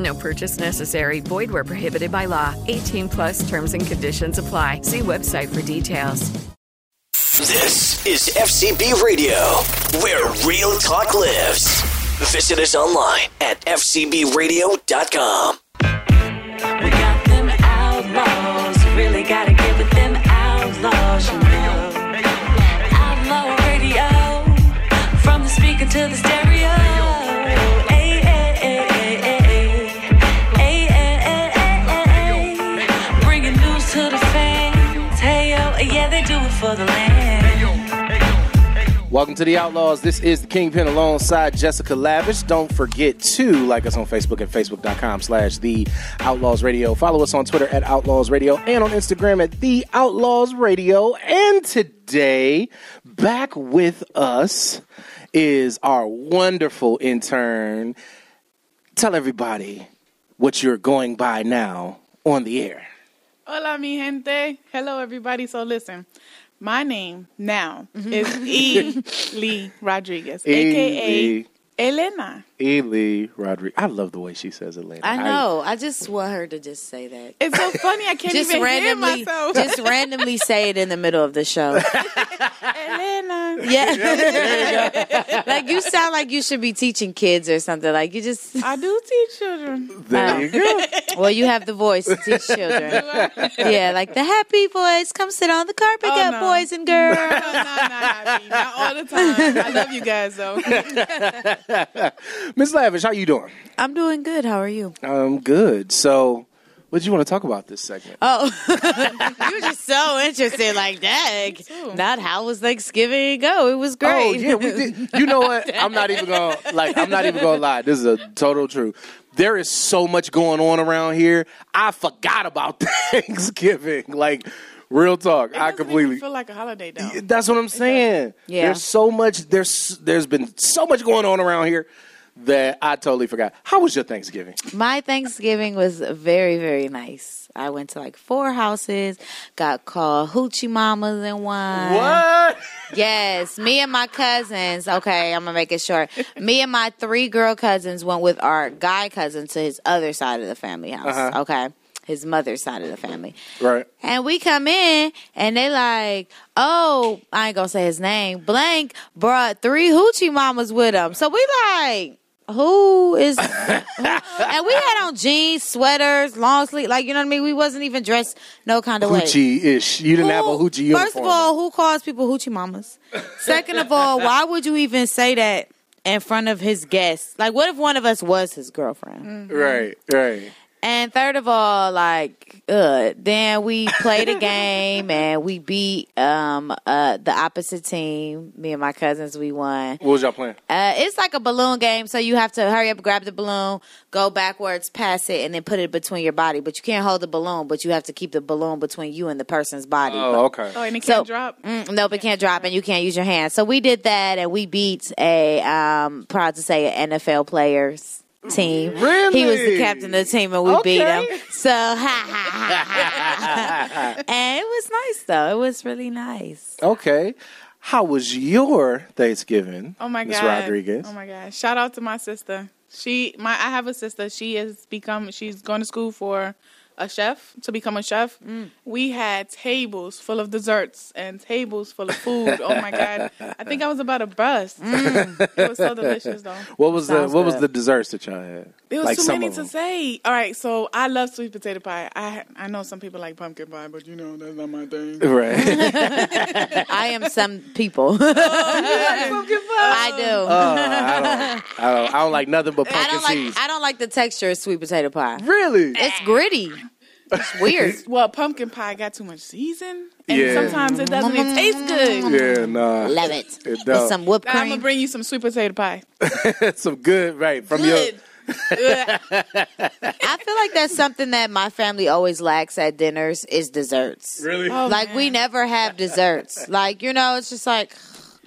No purchase necessary. Void where prohibited by law. 18 plus terms and conditions apply. See website for details. This is FCB Radio, where real talk lives. Visit us online at fcbradio.com. Welcome to the Outlaws. This is the Kingpin alongside Jessica Lavish. Don't forget to like us on Facebook at facebook.com slash the Outlaws Radio. Follow us on Twitter at Outlaws Radio and on Instagram at the Outlaws Radio. And today, back with us is our wonderful intern. Tell everybody what you're going by now on the air. Hola, mi gente. Hello, everybody. So, listen, my name now mm-hmm. is E. Lee Rodriguez, E. aka Lee. Elena. Ely Rodriguez. I love the way she says Elena. I know. I, just want her to just say that. It's so funny. I can't just even hear randomly, myself. just randomly say it in the middle of the show. Elena. Yeah, like you sound like you should be teaching kids or something. Like you just. I do teach children. There oh. you go. Well, you have the voice to teach children. Yeah, like the happy boys, come sit on the carpet, Oh, get no. boys and girls. No, not, not happy. Not all the time. I love you guys, though. Miss Lavish, how you doing? I'm doing good. How are you? I'm good. So, what did you want to talk about this segment? Oh, you were just so interested, like that. Not how was Thanksgiving go? It was oh, great. Oh yeah, we did. You know what? I'm not even gonna like. I'm not even gonna lie. This is a total truth. There is so much going on around here. I forgot about Thanksgiving. Like, real talk. I completely. even feel like a holiday, though. That's what I'm saying. Yeah. There's so much. There's there's been so much going on around here that I totally forgot. How was your Thanksgiving? My Thanksgiving was very, very nice. I went to like four houses, got called hoochie mamas in one. What? Yes, me and my cousins. Okay, I'm gonna make it short. Me and my three girl cousins went with our guy cousin to his other side of the family house. Uh-huh. Okay, his mother's side of the family. Right. And we come in and they like, oh, I ain't gonna say his name. Blank brought three hoochie mamas with him. So we like, who is? who? And we had on jeans, sweaters, long sleeve, like you know what I mean. We wasn't even dressed no kind of way. Hoochie ish. You didn't have a Who- hoochie uniform. First of all, who calls people hoochie mamas? Second of all, why would you even say that in front of his guests? Like, what if one of us was his girlfriend? right, right. And third of all, like, uh, then we played a game and we beat um uh the opposite team. Me and my cousins, we won. What was y'all playing? Uh, it's like a balloon game, so you have to hurry up, grab the balloon, go backwards, pass it, and then put it between your body. But you can't hold the balloon, but you have to keep the balloon between you and the person's body. Oh, okay. Oh, and it can't drop. Mm, nope, it can't drop, and you can't use your hands. So we did that, and we beat a um proud to say an NFL players team. Really? He was the captain of the team, and we beat him. So ha ha ha ha. ha. and it was nice though. It was really nice. Okay. How was your Thanksgiving? Oh my Miss god. Rodriguez. Oh my god. Shout out to my sister. She my I have a sister. She has become she's going to school for a chef to become a chef, Mm. we had tables full of desserts and tables full of food. oh my god! I think I was about to bust. Mm. It was so delicious though. What was the Sounds What was the desserts that y'all had? It was like too many to say. All right, so I love sweet potato pie. I I know some people like pumpkin pie, but you know that's not my thing. Right. I am some people. Oh, I do. Oh, I don't, I don't. I don't like nothing but I pumpkin don't like. seeds. I don't like the texture of sweet potato pie. really? It's gritty. It's weird. Well, pumpkin pie got too much season, and Yeah. sometimes it doesn't even taste good. Yeah, nah. Love it. It With don't. some whipped I'm gonna cream. bring you some sweet potato pie. some good, right? From Good. I feel like that's something that my family always lacks at dinners is desserts. your really. Oh, like man. we never have desserts. Like you know, it's just like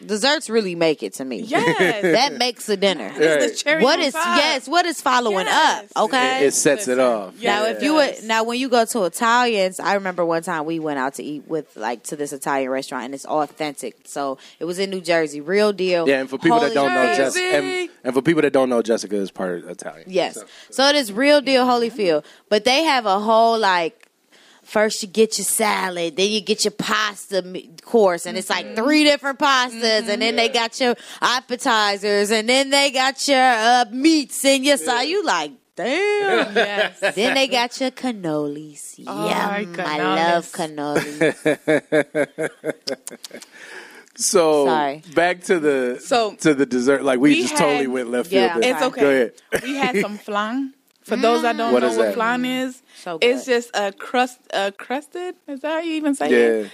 desserts really make it to me. Yes. that makes a dinner. It's the cherry What on yes? What is following Yes. up? Okay. It, it sets it off. yeah. now, if you would, now when you go to Italians, I remember one time we went out to eat with like to this Italian restaurant, and it's authentic. So it was in New Jersey, real deal. Yeah, and for people that don't know, Spirit. Jessica, and, and for people that don't know, Jessica is part of Italian. Yes. So- So it is real deal Holyfield. But they have a whole like first you get your salad, then you get your pasta course, and it's like three different pastas, and then they got your appetizers, and then they got your uh, meats and your side. You like, damn. Yes. then they got your cannolis. Oh, Yum. my I love cannolis. cannolis. So Sorry. back to the So, to the dessert. Like we, we just had- totally went left Yeah, field. there. It's okay. Go ahead. We had some flan. For those that don't What know what that? flan is, So it's just a crust, a crusted. Is that how you even say it? Yeah.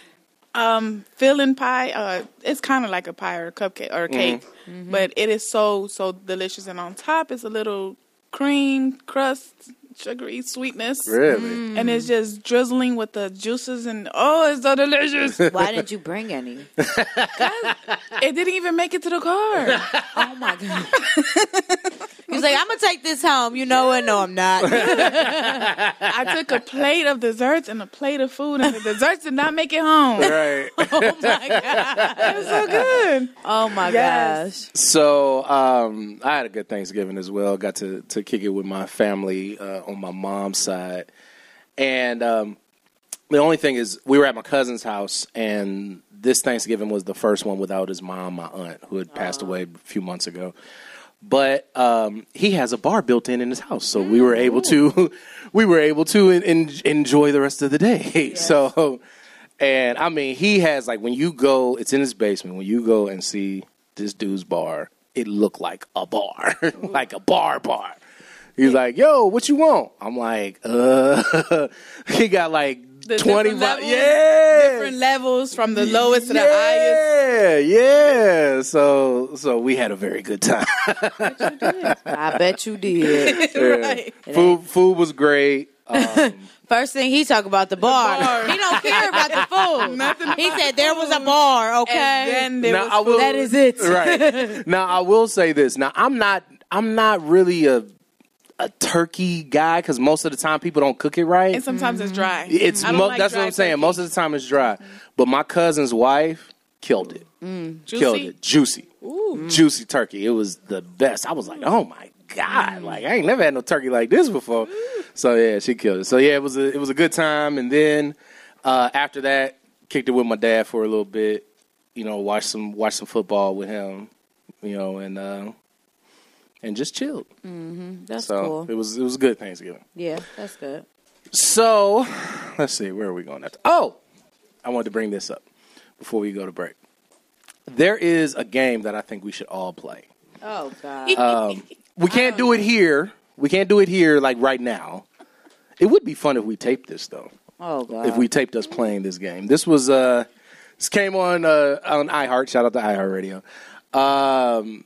Um, filling pie. Uh, it's kind of like a pie or a cupcake or a cake, Mm-hmm. but it is so so delicious. And on top is a little cream crust, sugary sweetness, Really? Mm. and it's just drizzling with the juices. And oh, it's so delicious! Why didn't you bring any? it didn't even make it to the car. Oh my god. He was like, I'm gonna take this home. You know what? No, I'm not. I took a plate of desserts and a plate of food, and the desserts did not make it home. Right. oh my god. It was so good. Oh my Yes. gosh. So um, I had a good Thanksgiving as well. Got to to kick it with my family uh, on my mom's side, and um, the only thing is we were at my cousin's house, and this Thanksgiving was the first one without his mom, my aunt, who had passed away a few months ago. But um, he has a bar built in in his house, so we were able to we were able to en- en- enjoy the rest of the day. So, and I mean, he has like when you go, it's in his basement. When you go and see this dude's bar, it looked like a bar, like a bar bar. He's like, "Yo, what you want?" I'm like, "Uh." he got like The twenty. different levels, yeah, Different levels from the lowest to the highest. yeah, yeah. So, so we had a very good time. I bet you did. Right. food, food was great. Um, First thing he talk about the bar. bar. He don't care about the food. Nothing he said the there was a bar. Okay. And then there now was I will. That is it. Right now, I will say this. Now, I'm not. I'm not really a a turkey guy because most of the time people don't cook it right. and sometimes it's dry. It's mo- like that's what I'm saying. turkey. Most of the time it's dry. But my cousin's wife killed it. Juicy? Killed it. Juicy. Juicy turkey. It was the best. I was like, oh my god! Like I ain't never had no turkey like this before. So yeah, she killed it. So yeah, it was a it was a good time. And then uh, after that, kicked it with my dad for a little bit. You know, watched some watched some football with him. You know, and uh, and just chilled. That's so cool. it was it was good Thanksgiving. Yeah, that's good. So, let's see, where are we going after? Oh, I wanted to bring this up before we go to break. There is a game that I think we should all play. Oh god. Um, we can't do it here. We can't do it here like right now. It would be fun if we taped this though. oh god. If we taped us playing this game. This was uh this came on uh on iHeart. Shout out to iHeart Radio. Um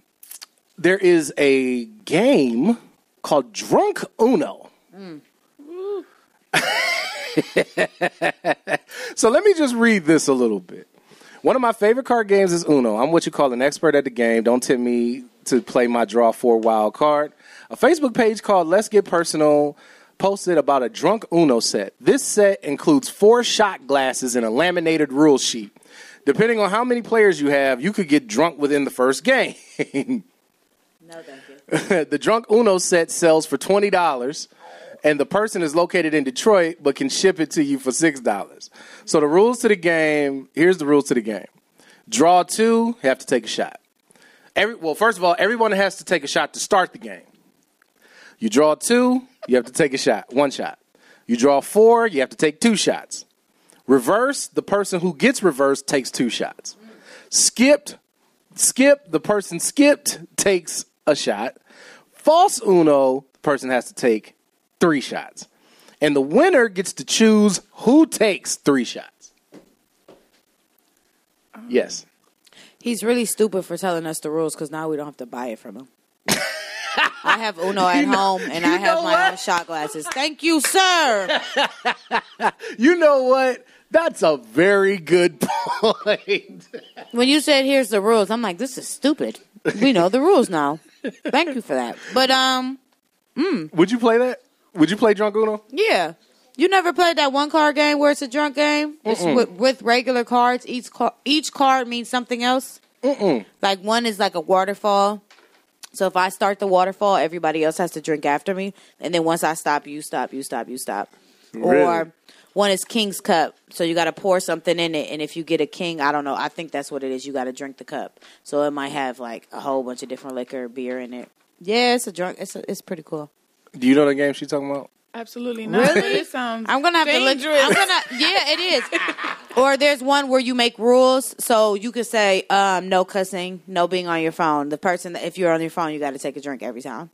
there is a game called Drunk Uno. so let me just read this a little bit. One of my favorite card games is Uno. I'm what you call an expert at the game. Don't tempt me to play my draw four wild card. A Facebook page called Let's Get Personal posted about a drunk Uno set. This set includes four shot glasses and a laminated rule sheet. Depending on how many players you have, you could get drunk within the first game. the drunk Uno set sells for twenty dollars and the person is located in Detroit but can ship it to you for six dollars. So the rules to the game. Here's the rules to the game. Draw two, have to take a shot. Every well, first of all, everyone has to take a shot to start the game. You draw two, you have to take a shot, one shot. You draw four, you have to take two shots. Reverse, the person who gets reversed takes two shots. Skipped, skip, the person skipped takes a shot. False Uno, the person has to take three shots. And the winner gets to choose who takes three shots. Yes. He's really stupid for telling us the rules because now we don't have to buy it from him. I have Uno at home and I have my what? own shot glasses. Thank you, sir. You know what? That's a very good point. When you said here's the rules, I'm like, this is stupid. We know the rules now. Thank you for that. But um, Would you play that? Would you play Drunk Uno? yeah. You never played that one card game where it's a drunk game? It's with, with regular cards. Each car, each card means something else. Mm-mm. Like one is like a waterfall. So if I start the waterfall, everybody else has to drink after me, and then once I stop, you stop, you stop, you stop. Really? Or one is King's Cup. So you got to pour something in it, and if you get a king, I don't know. I think that's what it is. You got to drink the cup. So it might have like a whole bunch of different liquor, beer in it. Yeah, it's a drunk. It's a, it's pretty cool. Do you know the game she's talking about? Absolutely not. Really? It sounds I'm gonna have dangerous. to look. I'm gonna. Yeah, it is. or there's one where you make rules, so you could say um, no cussing, no being on your phone. The person, that if you're on your phone, you got to take a drink every time.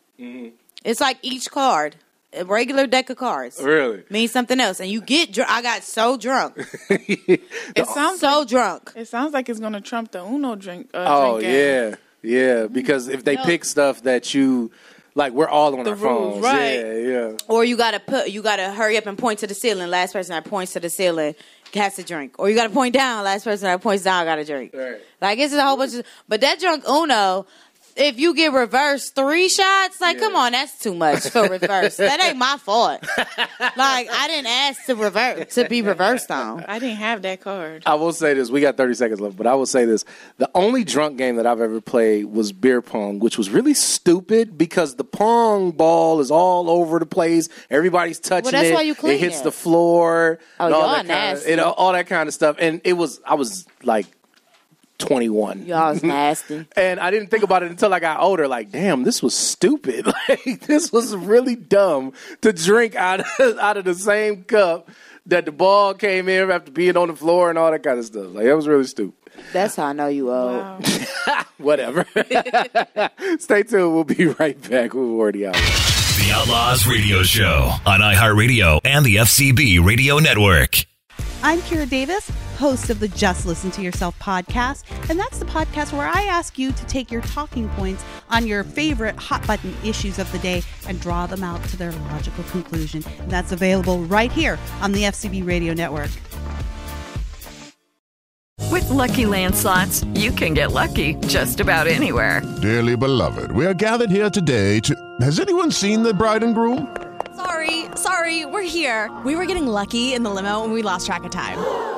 It's like each card, a regular deck of cards, Really? means something else, and you get. Dr- I got so drunk, it sounds so drunk. it sounds like it's gonna trump the Uno drink. Uh, Oh drink game. yeah, yeah. Because if they pick stuff that you like, we're all on The our rules, phones. right. Yeah, yeah. Or you gotta put. You gotta hurry up and point to the ceiling. Last person that points to the ceiling has to drink. Or you gotta point down. Last person that points down got to drink. Right. Like it's a whole bunch of. But that drunk Uno, if you get reversed three shots, like come on, that's too much for reverse. that ain't my fault. like I didn't ask to revert to be reversed on. I didn't have that card. I will say this. We got 30 seconds left, but I will say this. The only drunk game that I've ever played was beer pong, which was really stupid because the pong ball is all over the place. Everybody's touching that's it. why you clean it hits it. the floor. Oh, and all y'all that kind of, nasty. you know, all that kind of stuff. And it was, I was like 21. Y'all was nasty. And I didn't think about it until I got older. Like, damn, this was stupid. Like, this was really dumb to drink out of, out of the same cup that the ball came in after being on the floor and all that kind of stuff. Like, that was really stupid. That's how I know you old. Wow. Whatever. Stay tuned. We'll be right back. We're already out. The Outlaws Radio Show on iHeartRadio and the FCB Radio Network. I'm Kira Davis, host of the Just Listen to Yourself podcast, and that's the podcast where I ask you to take your talking points on your favorite hot button issues of the day and draw them out to their logical conclusion. And that's available right here on the FCB Radio Network. With Lucky Land slots, you can get lucky just about anywhere. Dearly beloved, we are gathered here today to. Has anyone seen the bride and groom? Sorry, sorry, we're here. We were getting lucky in the limo and we lost track of time.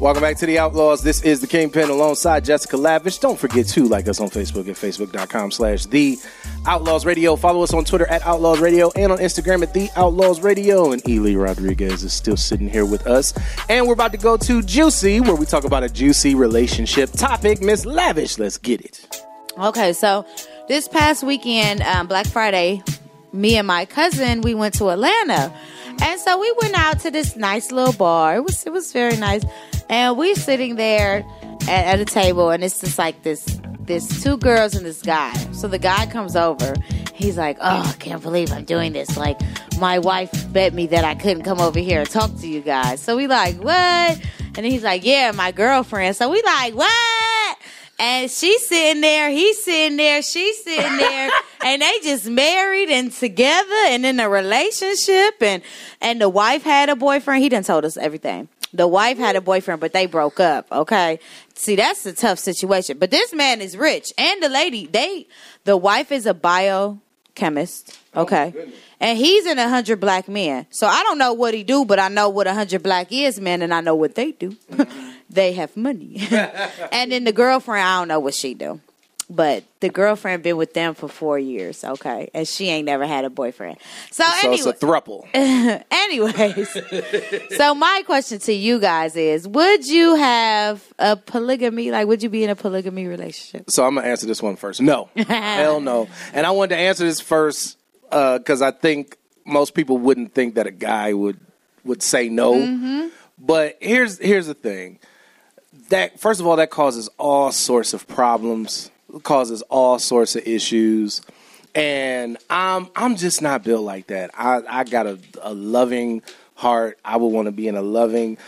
Welcome back to the Outlaws. This is the Kingpin alongside Jessica Lavish. Don't forget to like us on Facebook at facebook.com slash the Outlaws Radio. Follow us on Twitter at Outlaws Radio and on Instagram at the Outlaws Radio. And Ely Rodriguez is still sitting here with us. And we're about to go to Juicy, where we talk about a juicy relationship topic. Miss Lavish, let's get it. Okay, so this past weekend, um, Black Friday, me and my cousin, we went to Atlanta. And so we went out to this nice little bar. It was it was very nice. And we're sitting there at, at a table and it's just like this this two girls and this guy. So the guy comes over. He's like, "Oh, I can't believe I'm doing this. Like my wife bet me that I couldn't come over here and talk to you guys." So we like, "What?" And he's like, "Yeah, my girlfriend." So we like, "What?" And she's sitting there, he's sitting there, she's sitting there, and they just married and together and in a relationship and and the wife had a boyfriend. He done told us everything. The wife had a boyfriend, but they broke up. Okay. See, that's a tough situation. But this man is rich. And the lady, they the wife is a biochemist. Oh, okay. and he's in a hundred black men. So I don't know what he do, but I know what a hundred black is men and I know what they do. Mm-hmm. They have money. and then the girlfriend, I don't know what she do. But the girlfriend been with them for four years, okay, and she ain't never had a boyfriend. So, So anyway, it's a thruple. anyways, so my question to you guys is: Would you have a polygamy? Like, would you be in a polygamy relationship? So I'm gonna answer this one first. No, hell no. And I wanted to answer this first because I think most people wouldn't think that a guy would would say no. Mm-hmm. But here's here's the thing. That first of all, that causes all sorts of problems, causes all sorts of issues, and I'm I'm just not built like that. I I got a, a loving heart. I would want to be in a loving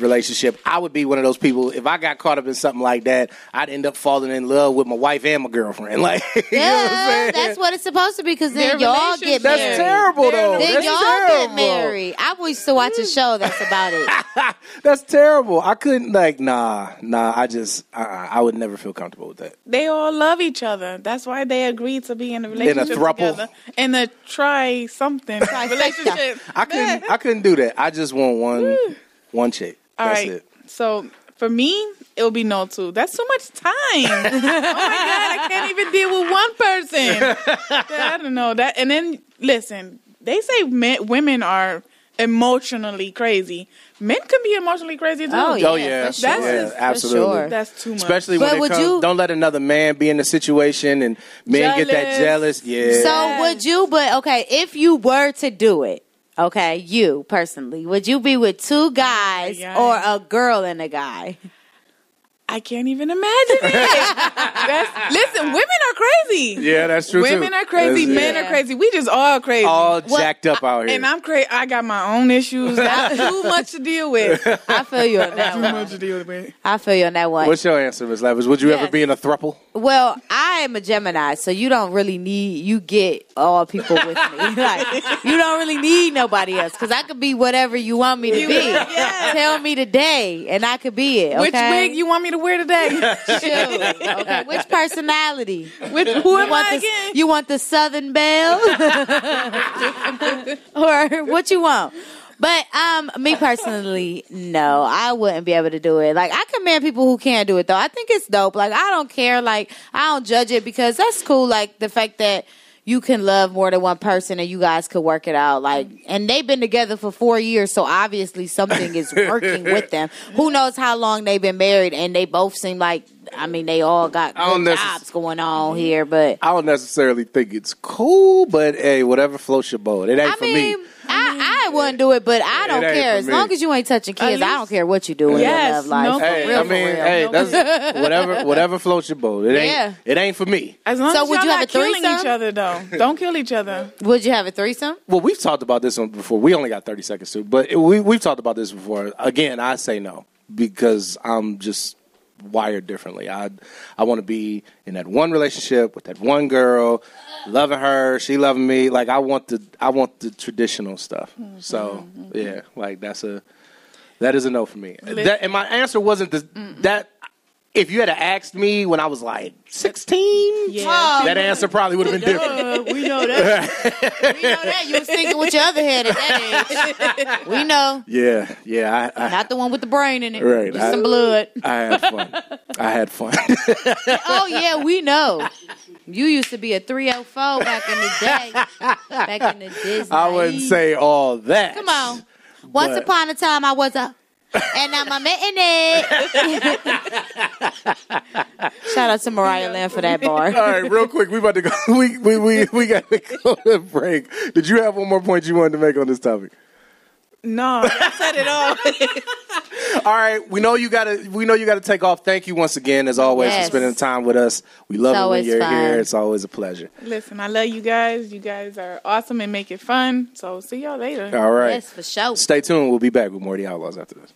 relationship. I would be one of those people. If I got caught up in something like that, I'd end up falling in love with my wife and my girlfriend. Like, you know what Yeah, that's what it's supposed to be. Because then Their y'all get married. That's married. terrible, though. Then That's y'all terrible. get married. I used to watch a show that's about it. That's terrible. I couldn't like nah, nah. I just uh, I would never feel comfortable with that. They all love each other. That's why they agreed to be in a relationship throuple? together. In a try something relationship. I couldn't. I couldn't do that. I just want one, one chick. All That's right. it. So for me, it will be no too. That's too much time. oh my god, I can't even deal with one person. I don't know that. And then listen, they say men, women are emotionally crazy. Men can be emotionally crazy too. Oh, Oh yeah, that's yeah, just- absolutely. That's too much. Especially But when would it comes. you- Don't let another man be in the situation and men get that Jealous. jealous. Yeah. So would you? But okay, if you were to do it, okay, you personally, would you be with two guys yeah. or a girl and a guy? I can't even imagine it. That's, listen, women are crazy. yeah, that's true Women too. are crazy. That's- Men are crazy. We just all crazy. all jacked up out here. And I'm crazy. I got my own issues. Too much to deal with. I feel you on that too one. much to deal with. I feel you on that one. What's your answer, Miss Lavish? Would you ever be in a thruple? Well, I am a Gemini, so you don't really need you get all people with me. like you don't really need nobody else because I could be whatever you want me to You- be. yeah. Tell me today, and I could be it. Which okay? wig you want me to wear today? Shoot. Okay. Which personality? Which, who you am want I the, again? You want the Southern Belle, or what you want? But um, me personally, no, I wouldn't be able to do it. Like I commend people who can do it though. I think it's dope. Like I don't care. Like I don't judge it because that's cool. Like the fact that you can love more than one person and you guys could work it out. Like and they've been together for four years, so obviously something is working with them. Who knows how long they've been married and they both seem like I mean they all got good necess- jobs going on here, but I don't necessarily think it's cool, but hey, whatever floats your boat. It ain't I for mean, me. I, I wouldn't do it, but I don't care. As long as you ain't touching kids, I don't care what you do in Yes, your love life. no For Hey, real, I for mean, real. hey, that's whatever whatever floats your boat. It ain't Yeah. it ain't for me. As long So as would y'all you have not a killing threesome? each other, though. Don't kill each other. Would you have a threesome? Well, we've talked about this one before. We only got 30 seconds to, but we we've talked about this before. Again, I say no because I'm just wired differently. I I want to be in that one relationship with that one girl, loving her, she loving me. Like I want the I want the traditional stuff. Mm-hmm. So mm-hmm. yeah, like that's a that is a no for me. That, and my answer wasn't the, that. If you had asked me when I was like 16, Yeah. that answer probably would have been different. Uh, we know that. we know that. You was thinking with your other head at that age. We know. Yeah, yeah. I, I, Not the one with the brain in it. Right, Just I- some blood. I had fun. I had fun. oh, yeah, we know. You used to be a 304 back in the day. Back in the Disney. I wouldn't say all that. Come on. Once But- upon a time, I was a. And I'm a mitten it. Shout out to Mariah Lynn for that bar. All right, real quick, we about to go. We we we, we got to go to break. Did you have one more point you wanted to make on this topic? No, I said it all. All right, we know you gotta. We know you gotta take off. Thank you once again, as always, Yes. for spending time with us. We love It's it when you're fun. here. It's always a pleasure. Listen, I love you guys. You guys are awesome and make it fun. So see y'all later. All right. for sure. Stay tuned. We'll be back with more of the Outlaws after this.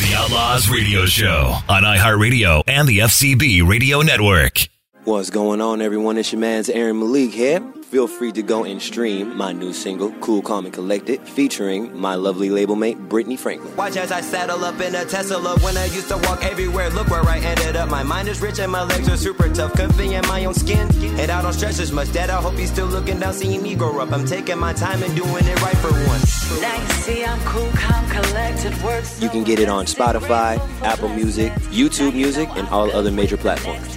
The Outlaws Radio Show on iHeartRadio and the FCB Radio Network. What's going on, everyone? It's your man's Aaron Malik here. Feel free to go and stream my new single, Cool, Calm, and Collected, featuring my lovely label mate, Brittany Franklin. Watch as I saddle up in a Tesla when I used to walk everywhere. Look where I ended up. My mind is rich and my legs are super tough. Comfy in my own skin. And I don't stress as much. Dad, I hope he's still looking down, seeing me grow up. I'm taking my time and doing it right for once. Now you see I'm cool, calm, collected. Works You can get it on Spotify, Apple Music, YouTube Music, and all other major platforms.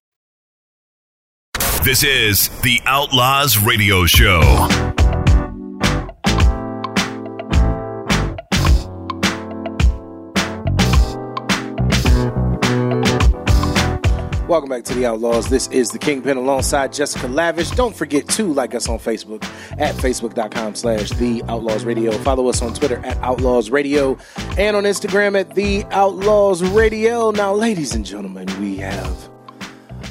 This is the Outlaws Radio Show. Welcome back to the Outlaws. This is the Kingpin alongside Jessica Lavish. Don't forget to like us on Facebook at facebook.com slash the Outlaws Radio. Follow us on Twitter at Outlaws Radio and on Instagram at the Outlaws Radio. Now, ladies and gentlemen, we have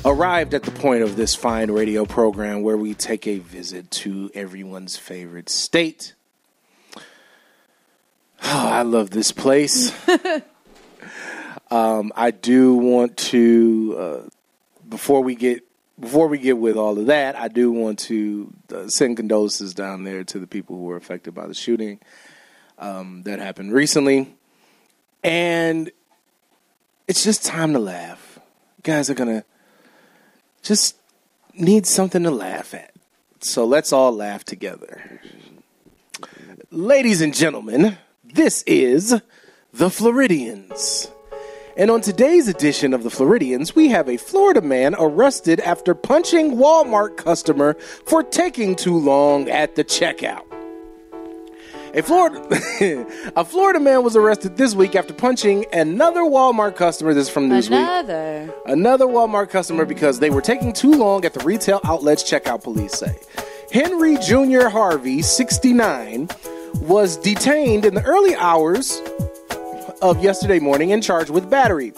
arrived at the point of this fine radio program where we take a visit to everyone's favorite state. I love this place. Um, I do want to uh, before we get before we get with all of that, I do want to uh, send condolences down there to the people who were affected by the shooting um, that happened recently, and it's just time to laugh. You guys are gonna just need something to laugh at, so let's all laugh together. Ladies and gentlemen, this is the Floridians. And on today's edition of the Floridians, we have a Florida man arrested after punching Walmart customer for taking too long at the checkout. A Florida, a Florida man was arrested this week after punching another Walmart customer. This is from Newsweek. Another. Another Walmart customer because they were taking too long at the retail outlets checkout, police say. Henry Jr. Harvey, 69, was detained in the early hours of yesterday morning and charged with battery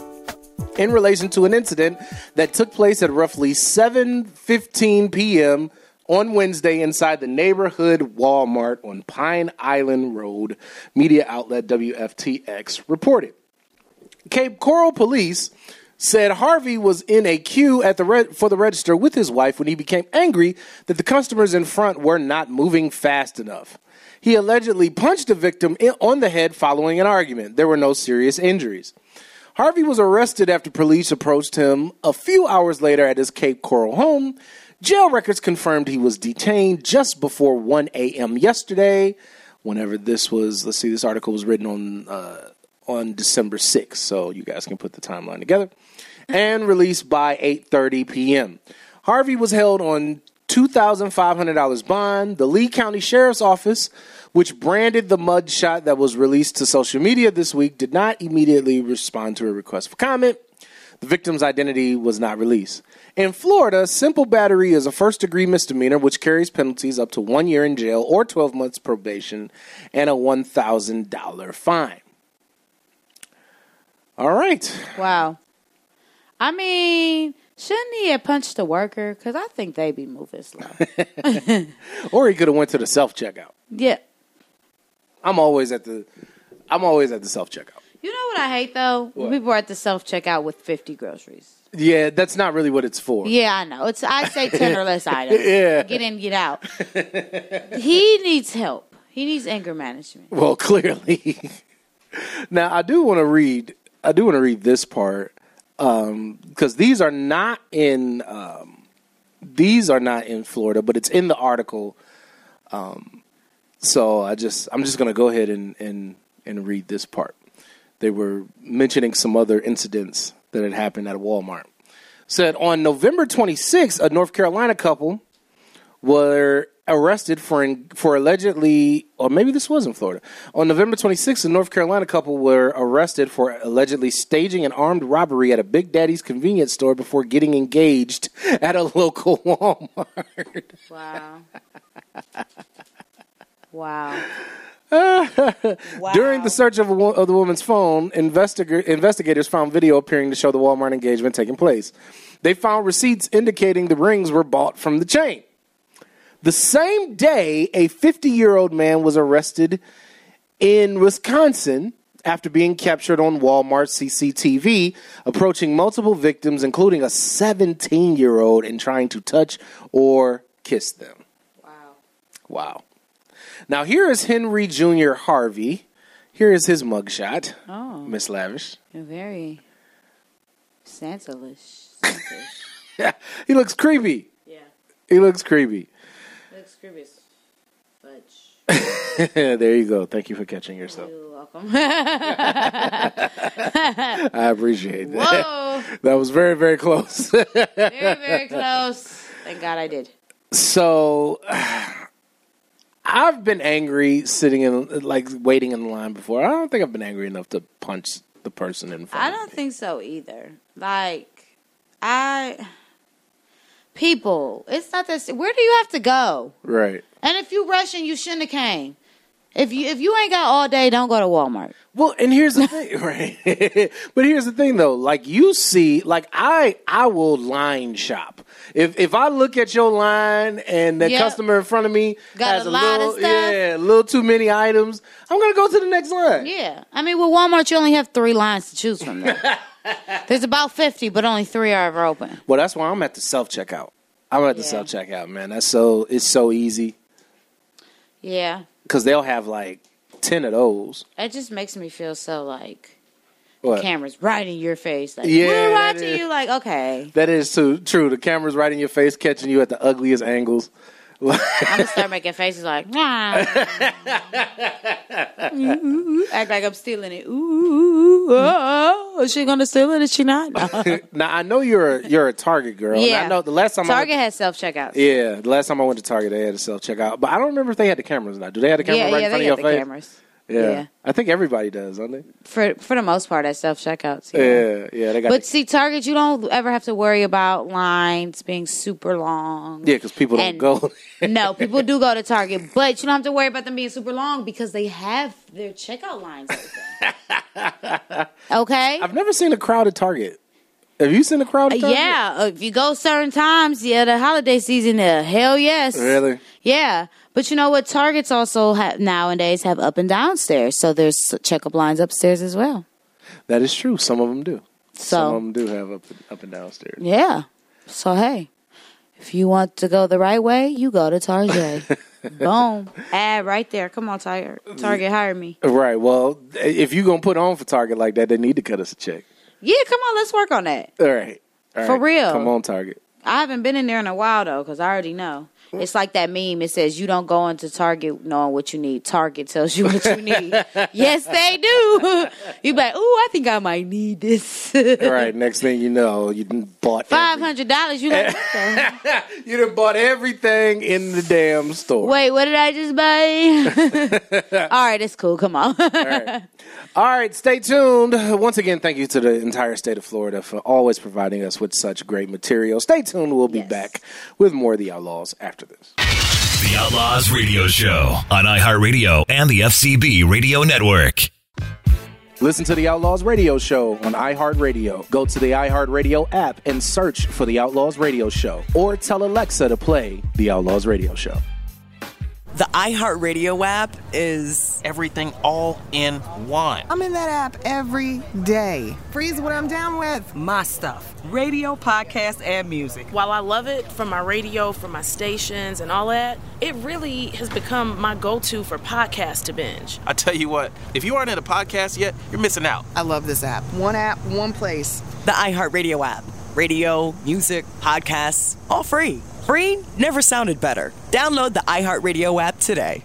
in relation to an incident that took place at roughly 7:15 p.m. on Wednesday inside the neighborhood Walmart on Pine Island Road. Media outlet WFTX reported. Cape Coral Police said Harvey was in a queue at the re- for the register with his wife when he became angry that the customers in front were not moving fast enough. He allegedly punched the victim in- on the head following an argument. There were no serious injuries. Harvey was arrested after police approached him a few hours later at his Cape Coral home. Jail records confirmed he was detained just before 1 a.m. yesterday. Whenever this was, let's see, this article was written on uh, on December 6th, so you guys can put the timeline together. And released by 8:30 p.m. Harvey was held on $2,500 bond. The Lee County Sheriff's Office, which branded the mud shot that was released to social media this week, did not immediately respond to a request for comment. The victim's identity was not released. In Florida, simple battery is a first degree misdemeanor which carries penalties up to one year in jail or 12 months probation and a $1,000 fine. All right. Wow. I mean, shouldn't he have punched the worker? Because I think they be moving slow. Or he could have went to the self checkout. yeah. I'm always at the I'm always at the self checkout. You know what I hate though? When What? people are at the self checkout with 50 groceries. Yeah, that's not really what it's for. Yeah, I know. It's I say 10 or less items. Yeah. Get in, get out. he needs help. He needs anger management. Well, clearly. now I do want to read. I do want to read this part because these are not in. Um, these are not in Florida, but it's in the article. Um, so I just I'm just gonna go ahead and and and read this part. They were mentioning some other incidents that had happened at Walmart. Said on November 26th, a North Carolina couple were arrested for for allegedly, or maybe this was in Florida. On November 26th, a North Carolina couple were arrested for allegedly staging an armed robbery at a Big Daddy's convenience store before getting engaged at a local Walmart. Wow. wow. During the search of, wo- of the woman's phone, investiga- investigators found video appearing to show the Walmart engagement taking place. They found receipts indicating the rings were bought from the chain. The same day, a 50 year old man was arrested in Wisconsin after being captured on Walmart CCTV, approaching multiple victims, including a 17 year old, and trying to touch or kiss them. Wow. Wow. Now, here is Henry Jr. Harvey. Here is his mugshot, Oh. Miss Lavish. You're very Santa-lish. he looks creepy. Yeah. He looks creepy. Looks creepy there you go. Thank you for catching yourself. You're welcome. I appreciate that. Whoa. That was very, very close. very, very close. Thank God I did. So I've been angry sitting in like waiting in the line before. I don't think I've been angry enough to punch the person in front. I don't think so either. Like, I. People, it's not that. Where do you have to go? Right. And if you rushing, you shouldn't have came. If you if you ain't got all day, don't go to Walmart. Well, and here's the thing, right? but here's the thing though, like you see, like I I will line shop. If if I look at your line and the Yep. customer in front of me Got has a a, lot of little stuff. yeah, a little too many items, I'm gonna go to the next line. Yeah, I mean, with Walmart, you only have three lines to choose from. There. There's about fifty, but only three are ever open. Well, that's why I'm at the self checkout. I'm at the self checkout, man. That's so it's so easy Yeah, because they'll have like ten of those. it just makes me feel so like What? cameras right in your face. Like Yeah, we're watching is- you. Like okay, That is too true. The camera's right in your face, catching you at the ugliest angles. I'm gonna start making faces like. "Nah." Act like I'm stealing it. Ooh, oh, oh, oh. is she gonna steal it? Is she not? now I know you're a, you're a Target girl. and yeah, I know the last time Target I has self checkouts. yeah, the last time I went to Target, they had a self checkout, but I don't remember if they had the cameras now. Do they have the camera Yeah, right yeah, in front of your the face? cameras. Yeah. Yeah. I think everybody does, don't they? For for the most part, at self checkouts. Yeah, yeah, they got. But the- see, Target, you don't ever have to worry about lines being super long. yeah, because people don't go. no, people do go to Target, but you don't have to worry about them being super long because they have their checkout lines okay? I've never seen a crowd at Target. Have you seen a crowd? Yeah, if you go certain times, yeah, the holiday season, uh, hell yes. Really? Yeah, but you know what? Targets also have nowadays have up and downstairs, so there's checkup lines upstairs as well. That is true. Some of them do. Some of them do have up up and downstairs. yeah, so hey, if you want to go the right way, you go to Target. Boom, ad right there. Come on, Target. Target, hire me. Right. Well, if you're gonna put on for Target like that, they need to cut us a check. Yeah, come on, let's work on that. All right. All For right. real. Come on, Target. I haven't been in there in a while though, because I already know. It's like that meme. It says you don't go into Target knowing what you need. Target tells you what you need. yes, they do. You be like, ooh, I think I might need this. All right. Next thing you know, you bought Five hundred dollars. You like? you done bought everything in the damn store. Wait, what did I just buy? All right, it's cool. Come on. All right, stay tuned. Once again, thank you to the entire state of Florida for always providing us with such great material. Stay tuned. We'll be back with more of the Outlaws after this. The Outlaws Radio Show on iHeartRadio and the FCB Radio Network. Listen to the Outlaws Radio Show on iHeartRadio. Go to the iHeartRadio app and search for the Outlaws Radio Show, or tell Alexa to play the Outlaws Radio Show. The iHeartRadio app is everything all in one. I'm in that app every day. Freeze what I'm down with. My stuff radio, podcast, and music. While I love it from my radio, from my stations, and all that, it really has become my go to for podcasts to binge. I tell you what, if you aren't in a podcast yet, you're missing out. I love this app. One app, one place. The iHeartRadio app. Radio, music, podcasts, all free. Free never sounded better. Download the iHeartRadio app today.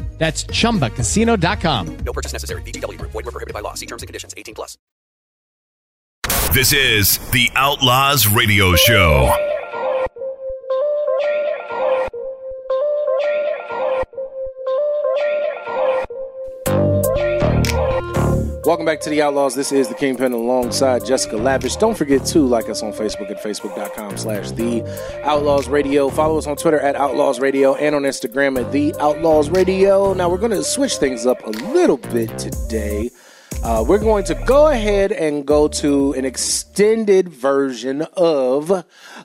That's chumbacasino.com. No purchase necessary. VGW Group. Void were prohibited by law. See terms and conditions. 18 plus. This is the Outlaws Radio Show. Welcome back to the Outlaws. This is the Kingpin alongside Jessica Lavish. Don't forget to like us on Facebook at facebook.com slash the Outlaws Radio. Follow us on Twitter at Outlaws Radio and on Instagram at the Outlaws Radio. Now we're going to switch things up a little bit today. Uh, we're going to go ahead and go to an extended version of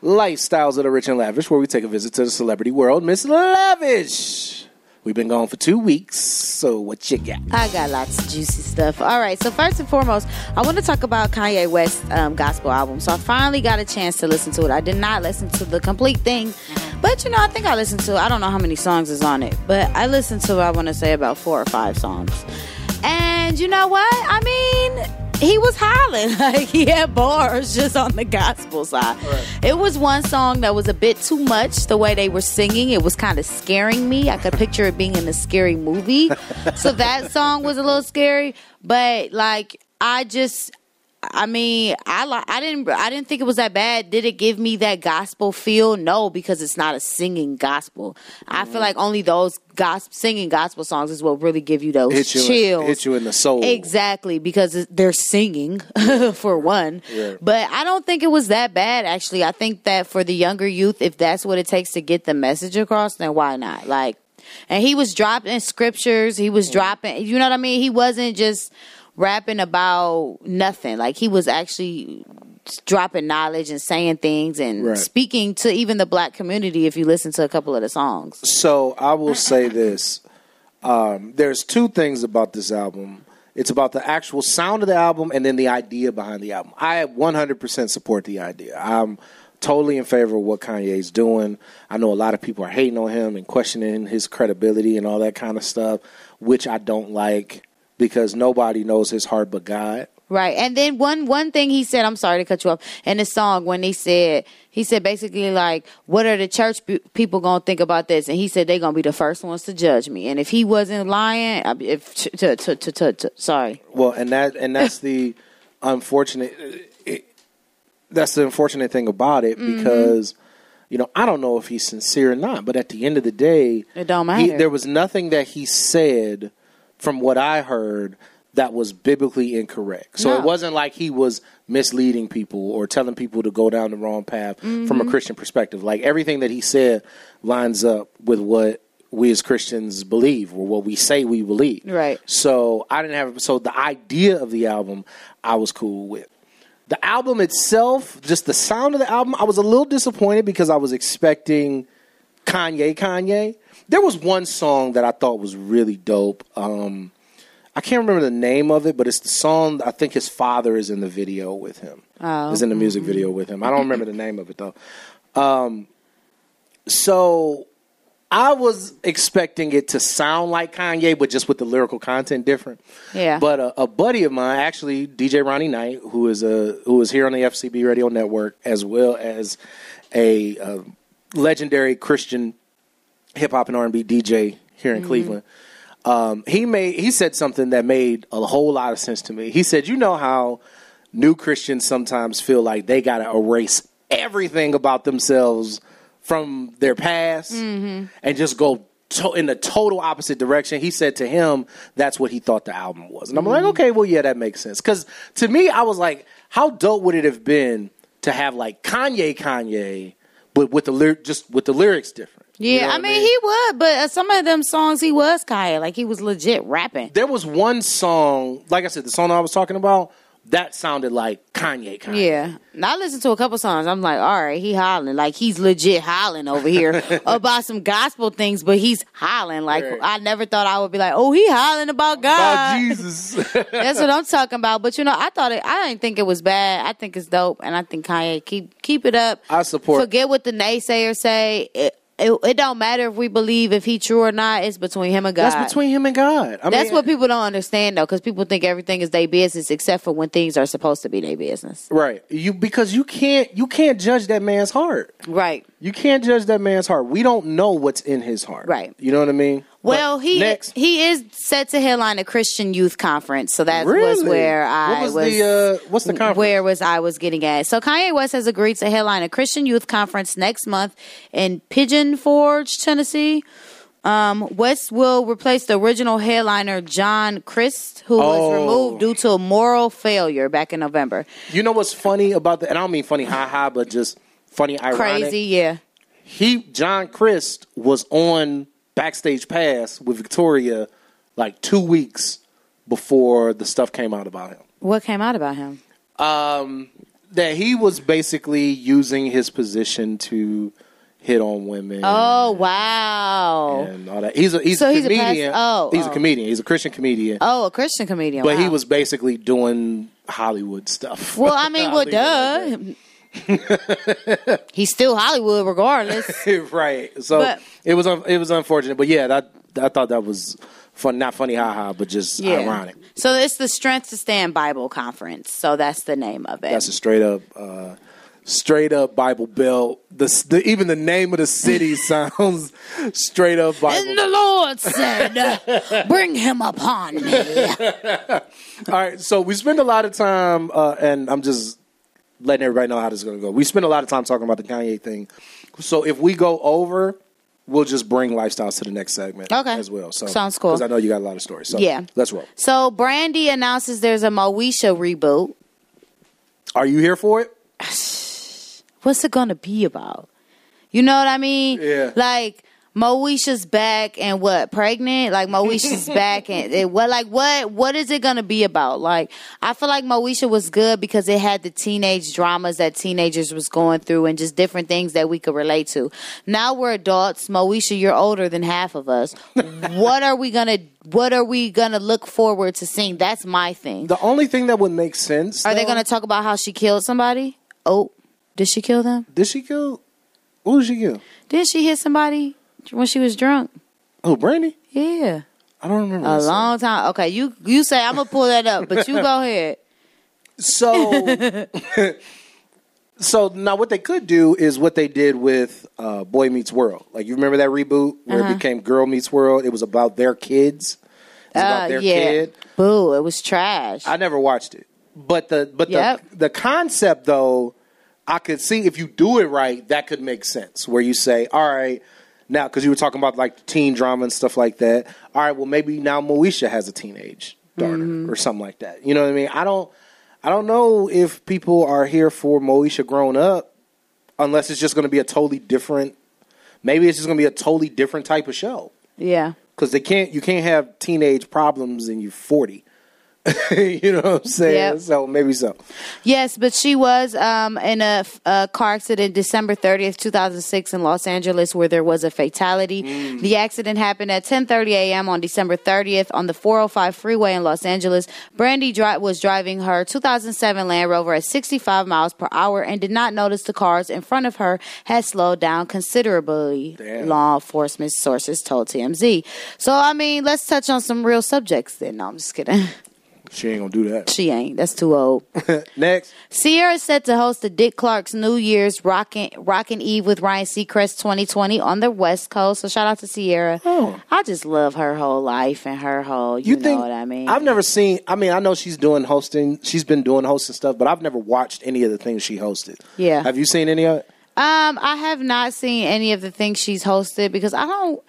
Lifestyles of the Rich and Lavish, where we take a visit to the celebrity world. Miss Lavish, we've been gone for two weeks, so what you got? I got lots of juicy stuff. All right, so first and foremost, I want to talk about Kanye West's um, gospel album. So I finally got a chance to listen to it. I did not listen to the complete thing, but you know, I think I listened to. I don't know how many songs is on it, but I listened to. I want to say about four or five songs. And you know what? I mean, he was hollering like he had bars just on the gospel side. It was one song that was a bit too much the way they were singing. It was kind of scaring me. I could picture it being in a scary movie. so that song was a little scary, but like I just I mean, I li- I didn't I didn't think it was that bad. Did it give me that gospel feel? No, because it's not a singing gospel. I Mm-hmm. feel like only those gospel singing gospel songs is what really give you those Hit you, chills. hit you in the soul. Exactly, because they're singing for one. Yeah. But I don't think it was that bad, actually. I think that for the younger youth, if that's what it takes to get the message across, then why not? Like, and he was dropping scriptures. He Mm. was dropping, you know what I mean? He wasn't just rapping about nothing. Like, he was actually dropping knowledge and saying things and Right. speaking to even the black community if you listen to a couple of the songs. So I will say this: um, there's two things about this album. It's about the actual sound of the album and then the idea behind the album. I 100% support the idea. I'm totally in favor of what Kanye's doing. I know a lot of people are hating on him and questioning his credibility and all that kind of stuff, which I don't like because nobody knows his heart but God. Right. And then one one thing he said, I'm sorry to cut you off, in the song when he said he said basically like, what are the church pe- people going to think about this? And he said they're going to be the first ones to judge me. And if he wasn't lying, if to, to, to, to, to, sorry. Well, and that and that's the unfortunate. It, that's the unfortunate thing about it Mhm. because you know I don't know if he's sincere or not, but at the end of the day, It don't he- matter. there was nothing that he said, from what I heard, that was biblically incorrect. So No. it wasn't like he was misleading people or telling people to go down the wrong path from a Mhm. Christian perspective. Like everything that he said lines up with what we as Christians believe or what we say we believe. Right. So I didn't have so the idea of the album I was cool with. The album itself, just the sound of the album, I was a little disappointed because I was expecting Kanye Kanye. There was one song that I thought was really dope. Um I can't remember the name of it, but it's the song I think his father is in the video with him. Oh. Is in the music video with him. I don't remember the name of it though. Um so I was expecting it to sound like Kanye, but just with the lyrical content different. Yeah. But a, a buddy of mine, actually DJ Ronnie Knight, who is a who is here on the FCB Radio Network, as well as a, uh legendary Christian hip hop and R and B DJ here in Mhm. Cleveland. Um, he made he said something that made a whole lot of sense to me. He said, "You know how new Christians sometimes feel like they got to erase everything about themselves from their past Mhm. and just go to- in the total opposite direction. He said to him, that's what he thought the album was. And I'm like, Mhm. okay, well, yeah, that makes sense. Because to me, I was like, how dope would it have been to have like Kanye, Kanye, but with the lyric, just with the lyrics different? Yeah, You know I what mean, he would, but uh, some of them songs he was Kanye, like he was legit rapping. There was one song, like I said, the song I was talking about, that sounded like Kanye. Kanye. Yeah, and I listened to a couple songs. I'm like, all right, he hollering like he's legit hollering over here about some gospel things, but he's hollering like Right. I never thought I would be like, oh, he hollering about God. Jesus. That's what I'm talking about. But you know, I thought it. I didn't think it was bad. I think it's dope, and I think Kanye keep keep it up. I support. Forget what the naysayers say. It, it, it don't matter if we believe if he true or not. It's between him and God. That's between him and God. I That's mean, what people don't understand though, because people think everything is their business except for when things are supposed to be their business. Right. You because you can't you can't judge that man's heart. Right. You can't judge that man's heart. We don't know what's in his heart. Right. You know what I mean? Well, But he next. he is set to headline a Christian youth conference, so that was where I What was the, uh, what's the conference? Where was I was getting at? So Kanye West has agreed to headline a Christian youth conference next month in Pigeon Forge, Tennessee. Um, West will replace the original headliner John Crist, who Oh. was removed due to a moral failure back in November. You know what's funny about that? And I don't mean funny ha ha, but just funny ironic. Crazy, yeah. He John Crist was on Backstage Pass with Victoria like two weeks before the stuff came out about him. What came out about him? Um, that he was basically using his position to hit on women. Oh wow! and all that. He's a he's So a he's a past- comedian. oh, he's oh. a comedian. He's a Christian comedian. Oh, a Christian comedian. but he was basically doing Hollywood stuff. Well, I mean, well, duh. He's still Hollywood, regardless. right. So But- it was un- it was unfortunate, but yeah, that I thought that was fun. Not funny, haha, but just Yeah. ironic. So it's the Strength to Stand Bible Conference. So that's the name of it. That's a straight up. Uh, Straight up Bible Belt. The, the even the name of the city sounds straight up Bible. and the Lord said, "Bring him upon me." All right, so we spend a lot of time, uh, and I'm just letting everybody know how this is going to go. We spend a lot of time talking about the Kanye thing. So if we go over, we'll just bring lifestyles to the next segment Okay. as well. So Sounds cool. Because I know you got a lot of stories. So Yeah. let's roll. So Brandy announces there's a Moesha reboot. Are you here for it? What's it gonna be about? You know what I mean? Yeah. Like Moesha's back and what? Pregnant? Like Moesha's back and it, what? Like what? What is it gonna be about? Like I feel like Moesha was good because it had the teenage dramas that teenagers was going through and just different things that we could relate to. Now we're adults. Moesha, you're older than half of us. what are we gonna? What are we gonna look forward to seeing? That's my thing. The only thing that would make sense. Are they gonna talk about how she killed somebody? Oh, did she kill them? Did she kill? Who did she kill? Didn't she hit somebody when she was drunk? Oh, Brandy. Yeah. I don't remember. A long time. Okay, you you say I'm gonna pull that up, but you go ahead. So, so now what they could do is what they did with uh, Boy Meets World. Like you remember that reboot where Uh-huh. it became Girl Meets World. It was about their kids. It was about Uh, their yeah. kid. Boo! It was trash. I never watched it, but the but Yep. the the concept though, I could see if you do it right, that could make sense. Where you say, all right. Now, because you were talking about like teen drama and stuff like that. All right, well, maybe now Moesha has a teenage daughter Mm-hmm. or something like that. You know what I mean? I don't, I don't know if people are here for Moesha grown up, unless it's just going to be a totally different. Maybe it's just going to be a totally different type of show Yeah. because they can't. You can't have teenage problems and you're forty. you know what I'm saying? Yep. So maybe so. Yes, but she was um, in a, a car accident December 30th, 2006 in Los Angeles where there was a fatality. Mm. The accident happened at 10:30 a.m. on December 30th on the 405 freeway in Los Angeles. Brandy dri- was driving her 2007 Land Rover at 65 miles per hour and did not notice the cars in front of her had slowed down considerably. Law enforcement sources told TMZ. So I mean, let's touch on some real subjects then. No, I'm just kidding. She ain't gonna do that. She ain't. That's too old. Next. Ciara is set to host the Dick Clark's New Year's Rockin' Rockin' Eve with Ryan Seacrest 2020 on the West Coast. So shout out to Ciara. Oh. I just love her whole life and her whole. You, You know think what I mean? I've never seen. I mean, I know she's doing hosting. She's been doing hosting stuff, but I've never watched any of the things she hosted. Yeah. Have you seen any of it? Um, I have not seen any of the things she's hosted because I don't.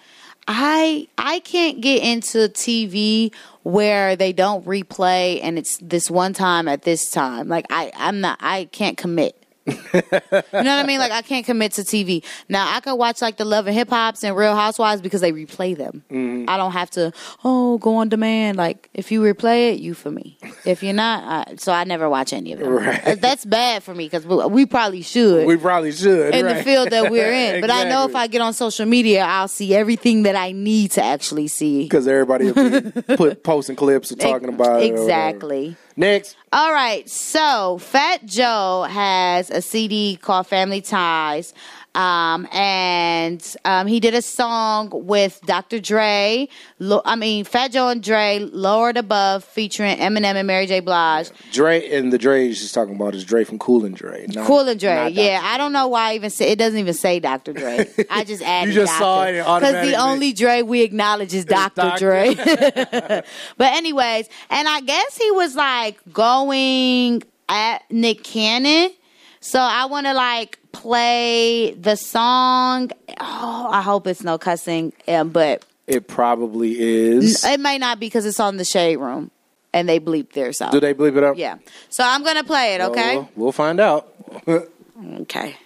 I I can't get into TV where they don't replay and it's this one time at this time. Like I I'm not. I can't commit. You know what I mean? Like I can't commit to TV. Now I could watch like the Love and Hip Hops and Real Housewives because they replay them. Mm-hmm. I don't have to. Oh, go on demand. Like if you replay it, you for me. If you're not, I, so I never watch any of them. Right. That's bad for me because we, we probably should We probably should in the field that we're in. But I know if I get on social media, I'll see everything that I need to actually see. because everybody will be put posting clips or talking about it. or. Exactly. Next. All right, so Fat Joe has a CD called Family Ties. Um, and um, he did a song with Dr. Dre. Lo- I mean, Fat Joe and Dre, Lord Above, featuring Eminem and Mary J. Blige. Dre and the Dre she's talking about is Dre from Cool and Dre. not- Cool and Dre, not yeah. I don't know why I even say it doesn't even say Dr. Dre. I just added You just saw it because the only Dre we acknowledge is Dr. Dr. Dre. but anyways, and I guess he was like going at Nick Cannon. So I want to like play the song. Oh, I hope it's no cussing, um, but It probably is. it may not be because it's on the shade room and they bleep their song. Do they bleep it up? Yeah. So I'm gonna play it. Okay. Well, we'll find out. okay.